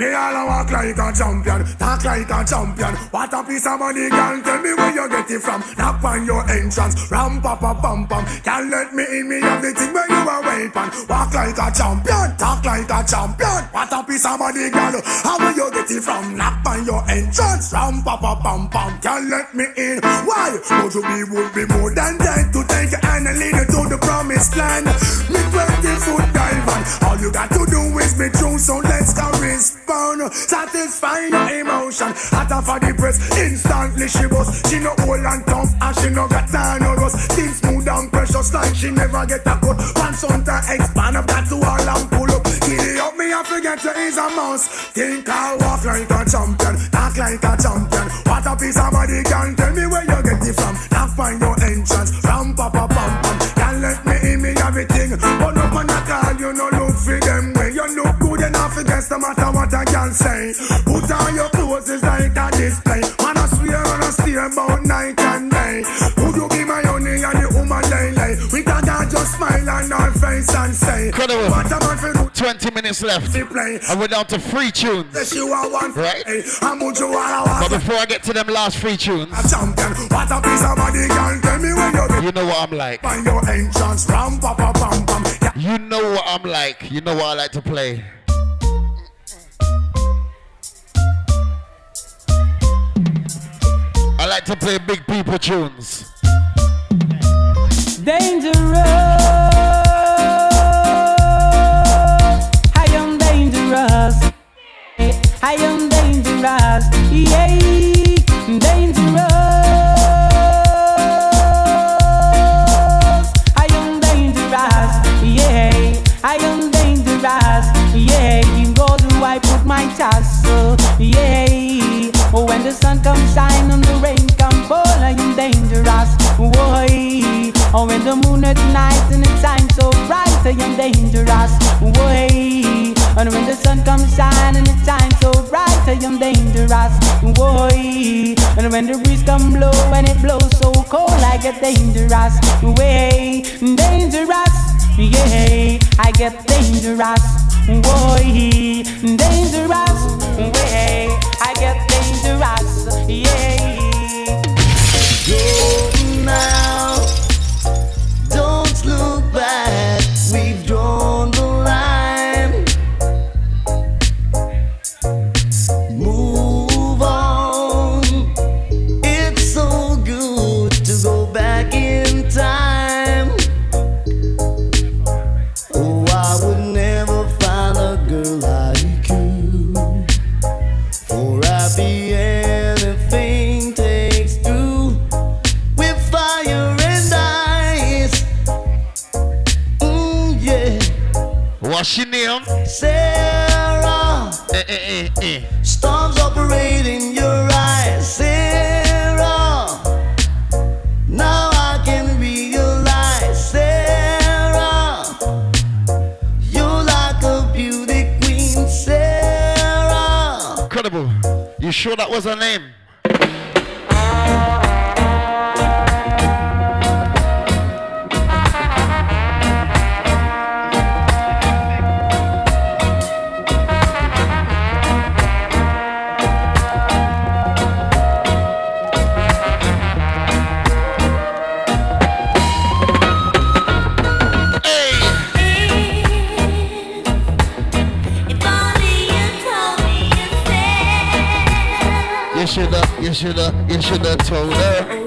Me all a walk like a champion, talk like a champion. What a piece of money, girl. Tell me where you get it from. Knock on your entrance, ram pa pa pam pam. Can't let me in, me have the thing where you are waiting. Walk like a champion, talk like a champion. What a piece of money, girl. How will you get it from? Knock on your entrance, ram pa pa pam pam. Can't let me in. Why? Would you be would be more than dead to take your hand and lead you to the promised land? Me 20 foot diamond. All you got to do is be true, so let's go Satisfy your emotion. Hotter for the press, instantly she was. She no old and tough, and she no got time no rust. Things smooth and precious, like she never get a cut. Pants on to expand up, that to all and pull up. Giddy up, me I forget you is a mouse. Think I walk like a champion, talk like a champion. What a piece of body can tell me where you get it from. Now find your entrance, ram pa pa pam pam. Can't let me in me everything, but no man at all. You no look for them way. You look enough no matter what I can say. Put on your clothes it's like a display. Man I swear on a steer about night and day. Would you be my honey and the woman lay lay? We can just smile on our face and say, Incredible. What a man do 20 minutes left. play. And we're down to three tunes. Yes, you are one Right. Hey, how you are But before I get to them last three tunes, a champion? What a piece of body can tell me where you get you know what I'm like. Find your entrance, ram pa pa pam pam. You know what I'm like. You know what I like to play. Like to play big people tunes. Dangerous. I am dangerous. I am dangerous. Yeah, dangerous. I am dangerous. Yeah, I am dangerous. Yeah, in God do I put my tassel. Yeah, oh, when the sun comes shine and the rain come fall, I am dangerous. Why? Oh, when the moon at night and it shines so bright, I am dangerous. Why? And when the sun comes shine and it shines so bright, I am dangerous. Why? And when the breeze come blow and it blows so cold, I get dangerous. Way dangerous. Yeah, I get dangerous. Boy, dangerous. Way I get dangerous. Yeah. What's she name? Sarah. Eh, eh, eh, eh. Storms operate in your eyes, Sarah. Now I can realize, Sarah. You're like a beauty queen, Sarah. Incredible. You sure that was her name? You shoulda, you shoulda told her.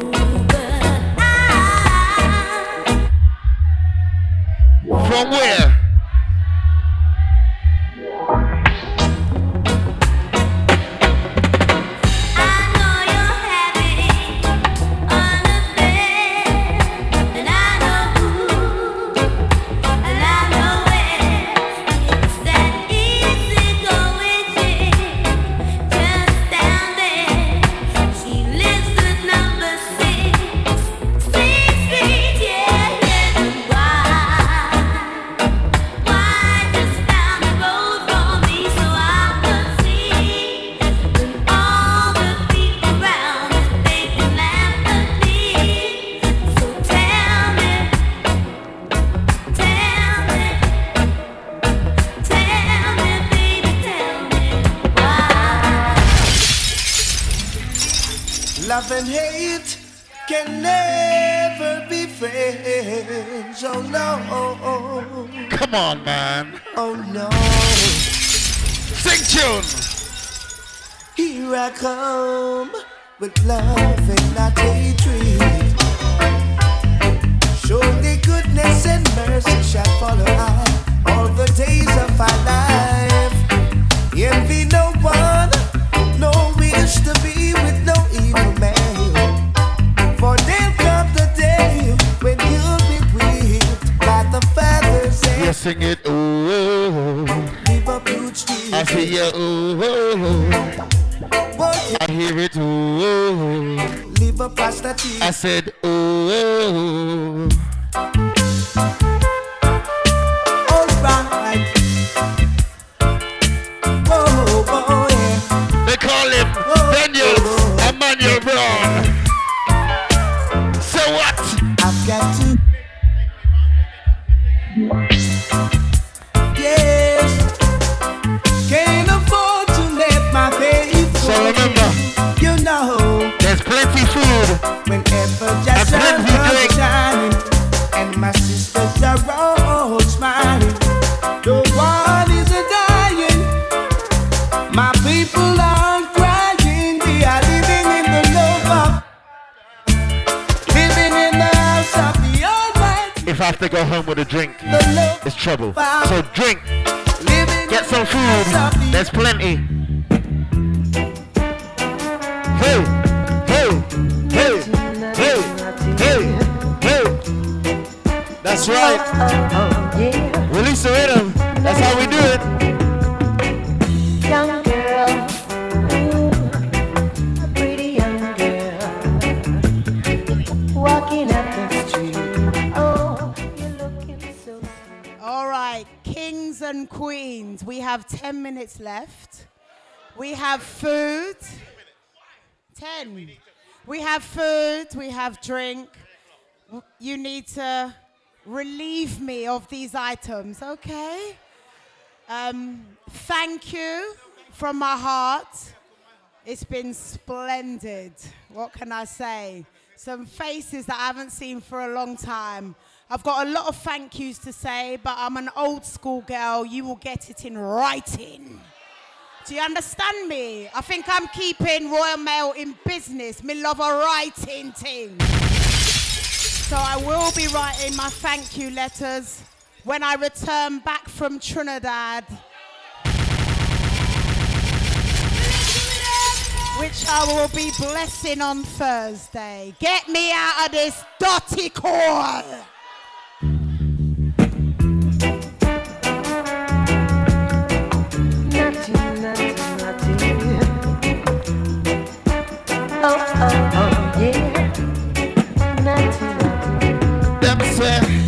Love and hate can never be friends. Oh no. Come on, man. Oh no. Sing tune. Here I come with love and not hatred. Surely goodness and mercy shall follow I all the days of our life. Envy no one, no wish to be You sing it. Ooh. leave a huge tear. I see you. Ooh. I hear it. Ooh. Leave a prostitute. I said. Oh, oh. They call him Daniel whenever just sun comes shining, and my sisters are all smiling. No one is a dying. My people are crying. We are living in the love of, living in the house of the Almighty. If I have to go home with a drink, it's trouble. So drink. Get some food. There's plenty. Hey, That's right. Release the rhythm. That's how we do it. Young girl, ooh, a pretty young girl, walking up the street. Oh, you're looking so All right, kings and queens, we have 10 minutes left. We have food. 10. We have food, we have drink. You need to relieve me of these items, okay? Um, thank you from my heart. It's been splendid. What can I say? Some faces that I haven't seen for a long time. I've got a lot of thank yous to say, but I'm an old school girl. You will get it in writing. Do you understand me? I think I'm keeping Royal Mail in business. Me love a writing thing. So I will be writing my thank you letters when I return back from Trinidad, which I will be blessing on Thursday. Get me out of this dotty core. Naughty, naughty, naughty. Oh, oh, oh. Too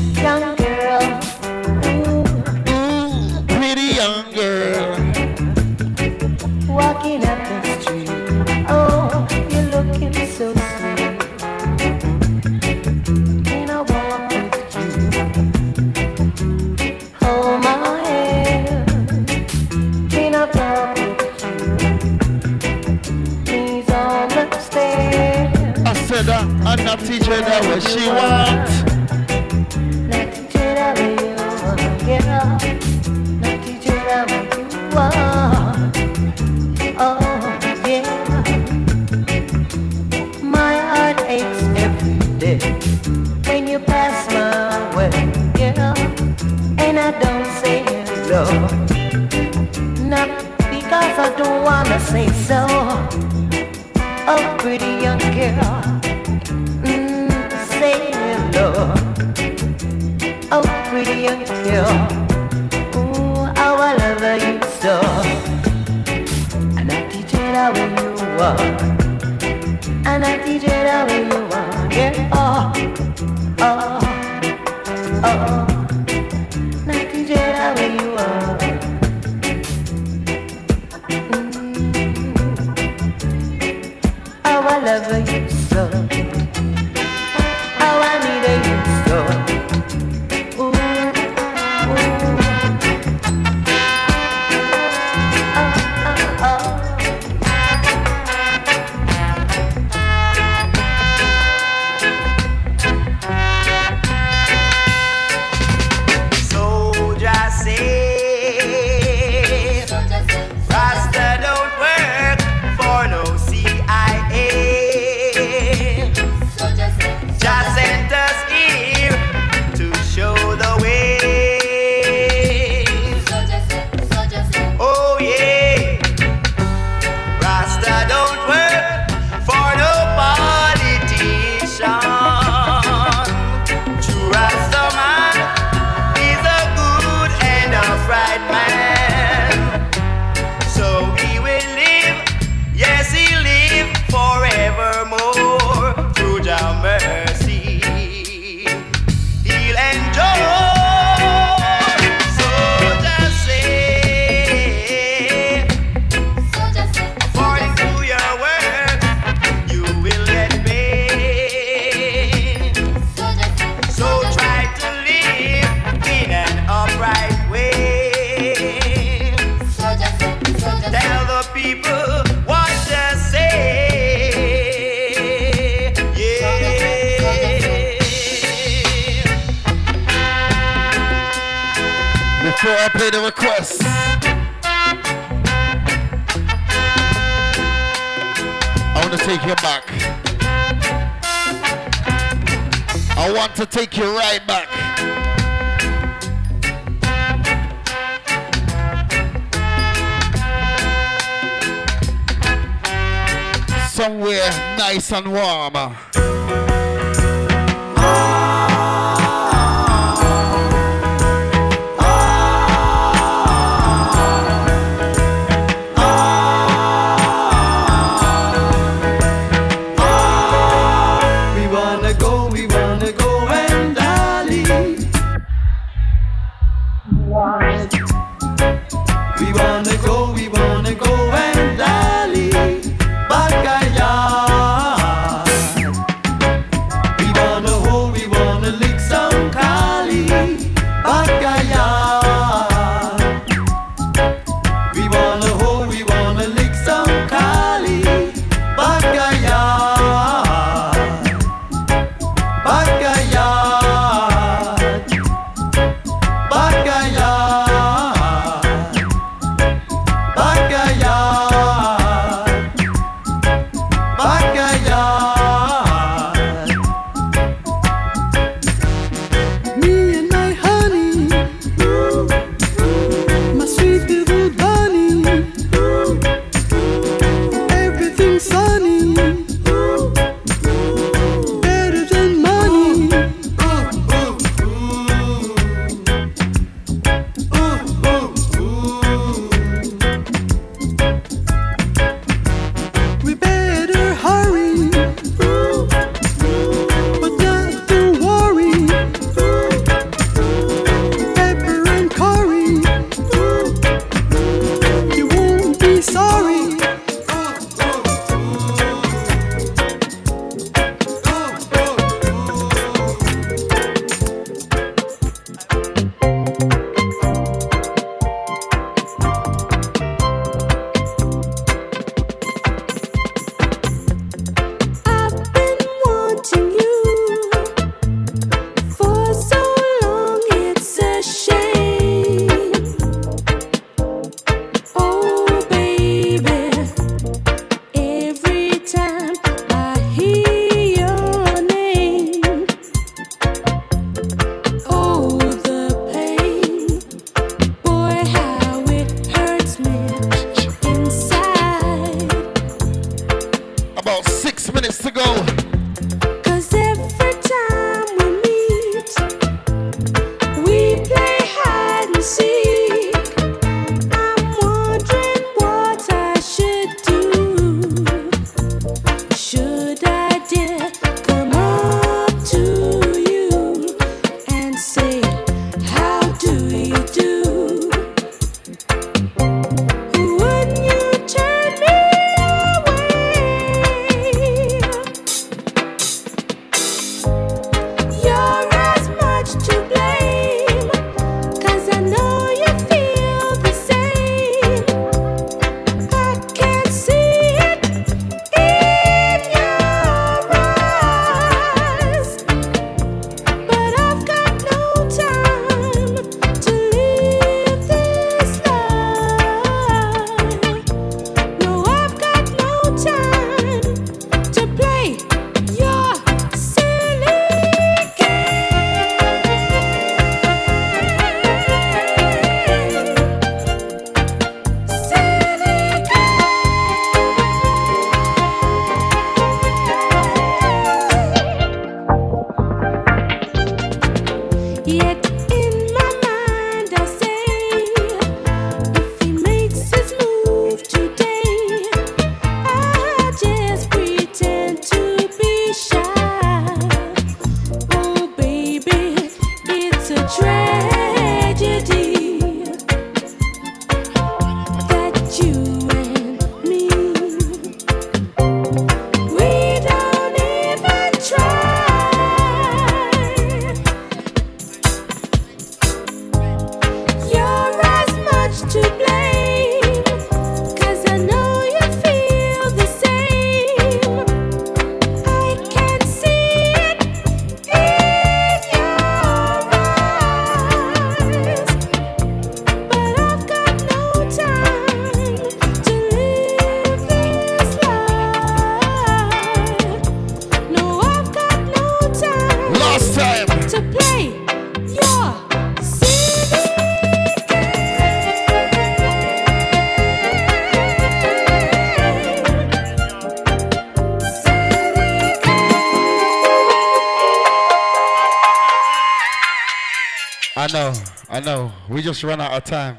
just run out of time.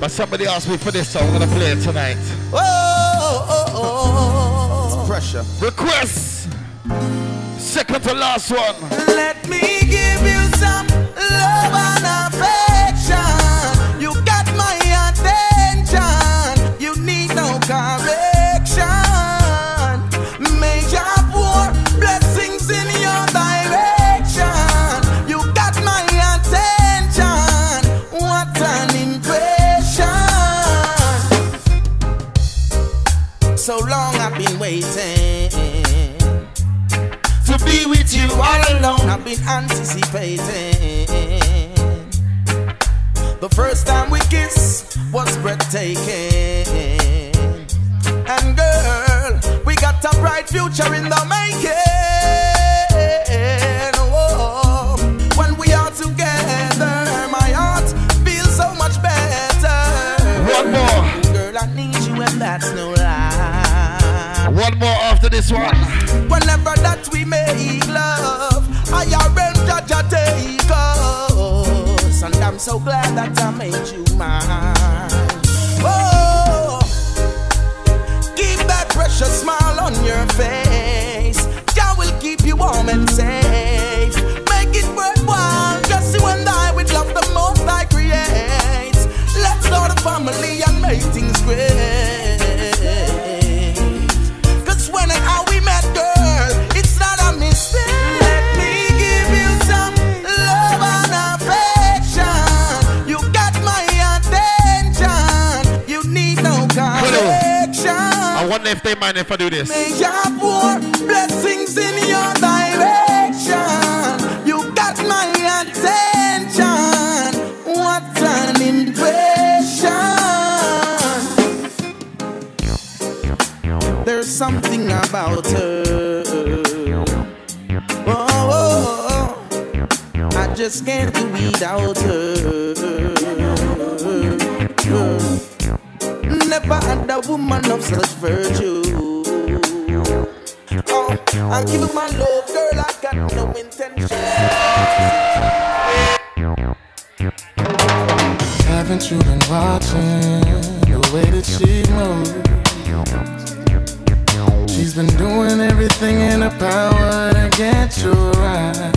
But somebody asked me for this, so I'm gonna play it tonight. Oh, oh, oh, oh. It's pressure. Requests. Second to last one. Let me give you some love and been doing everything in her power to get you right.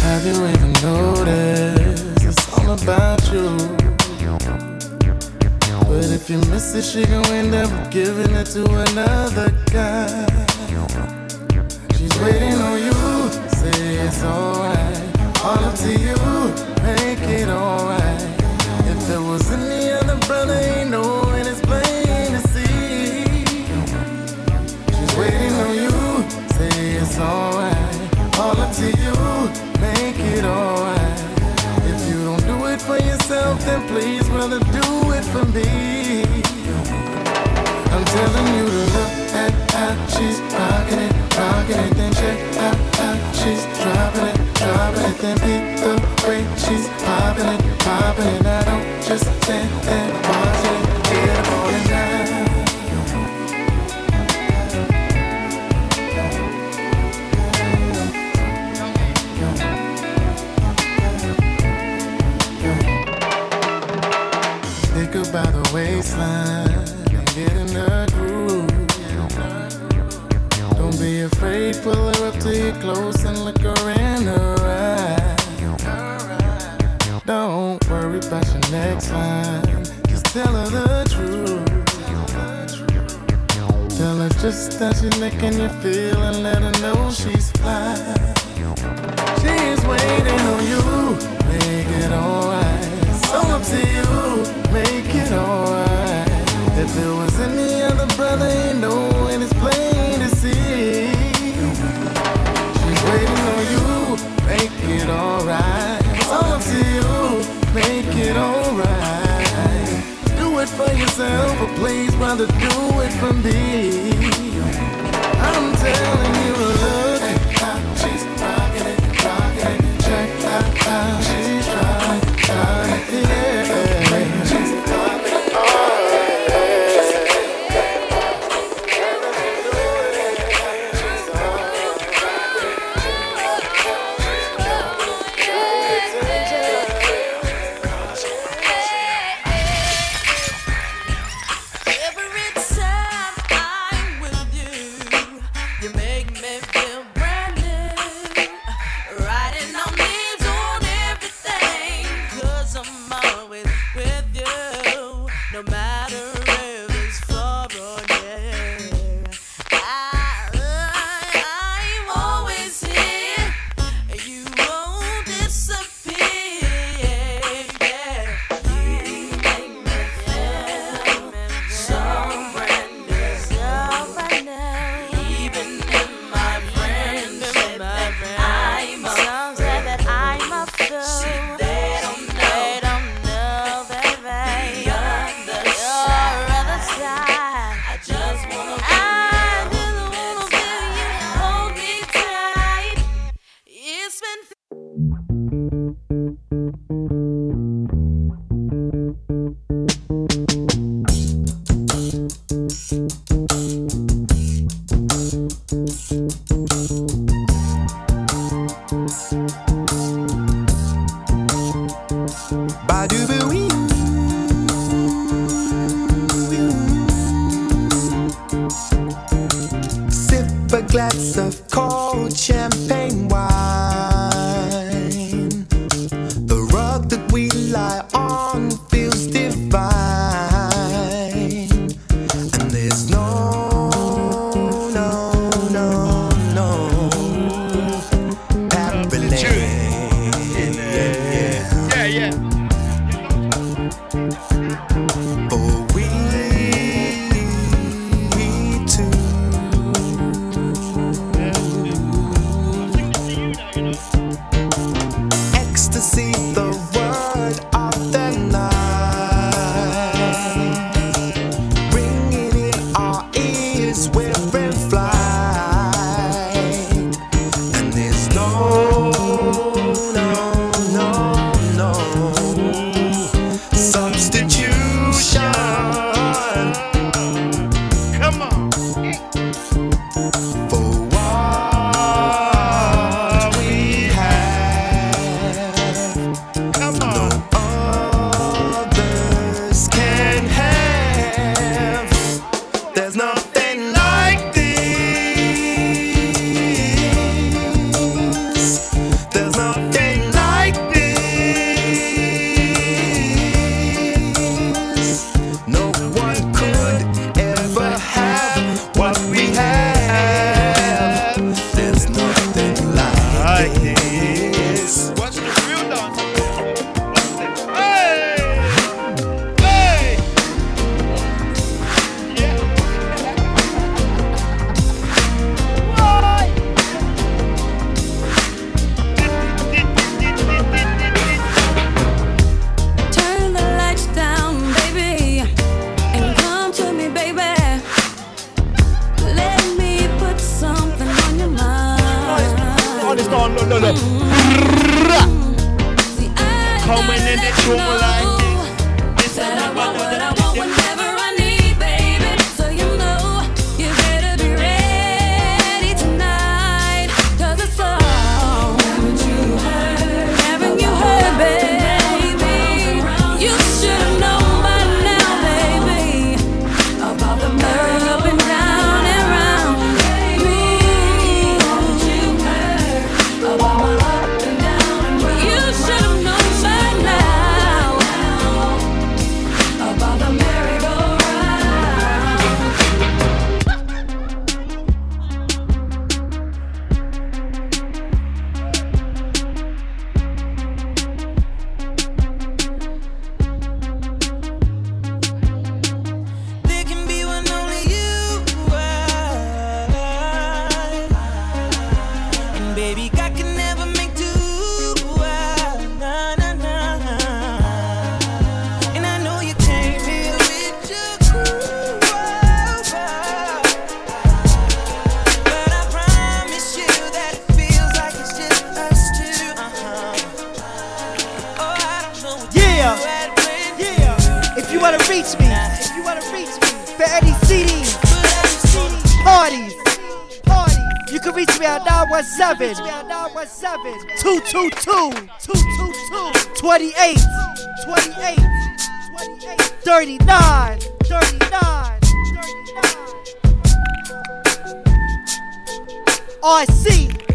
Have you even noticed it's all about you? But if you miss it, she gon' end up giving it to another guy. She's waiting on you, say it's alright. All up to you, make it alright. If there was any other brother, ain't no it alright. If you don't do it for yourself, then please, brother, do it for me. I'm telling you to look at how she's rocking it, rocking it, then check out how she's dropping it, dropping it, then beat the way she's popping it, popping it. I don't just stand and watch it, pull to you close and look her in her eye. Don't worry about your next line, just tell her the truth. Tell her just that she's making you feel and let her know she's fly. She's waiting on you, make it alright. So up to you, make it alright. If there was any other brother, ain't no yourself, but please, brother, do it for me. I'm telling you, glass of cold champagne bitch me out now was seven. Two two two two two two. Twenty eight. Twenty eight. Twenty eight. Thirty nine. Thirty nine. Thirty nine. RC.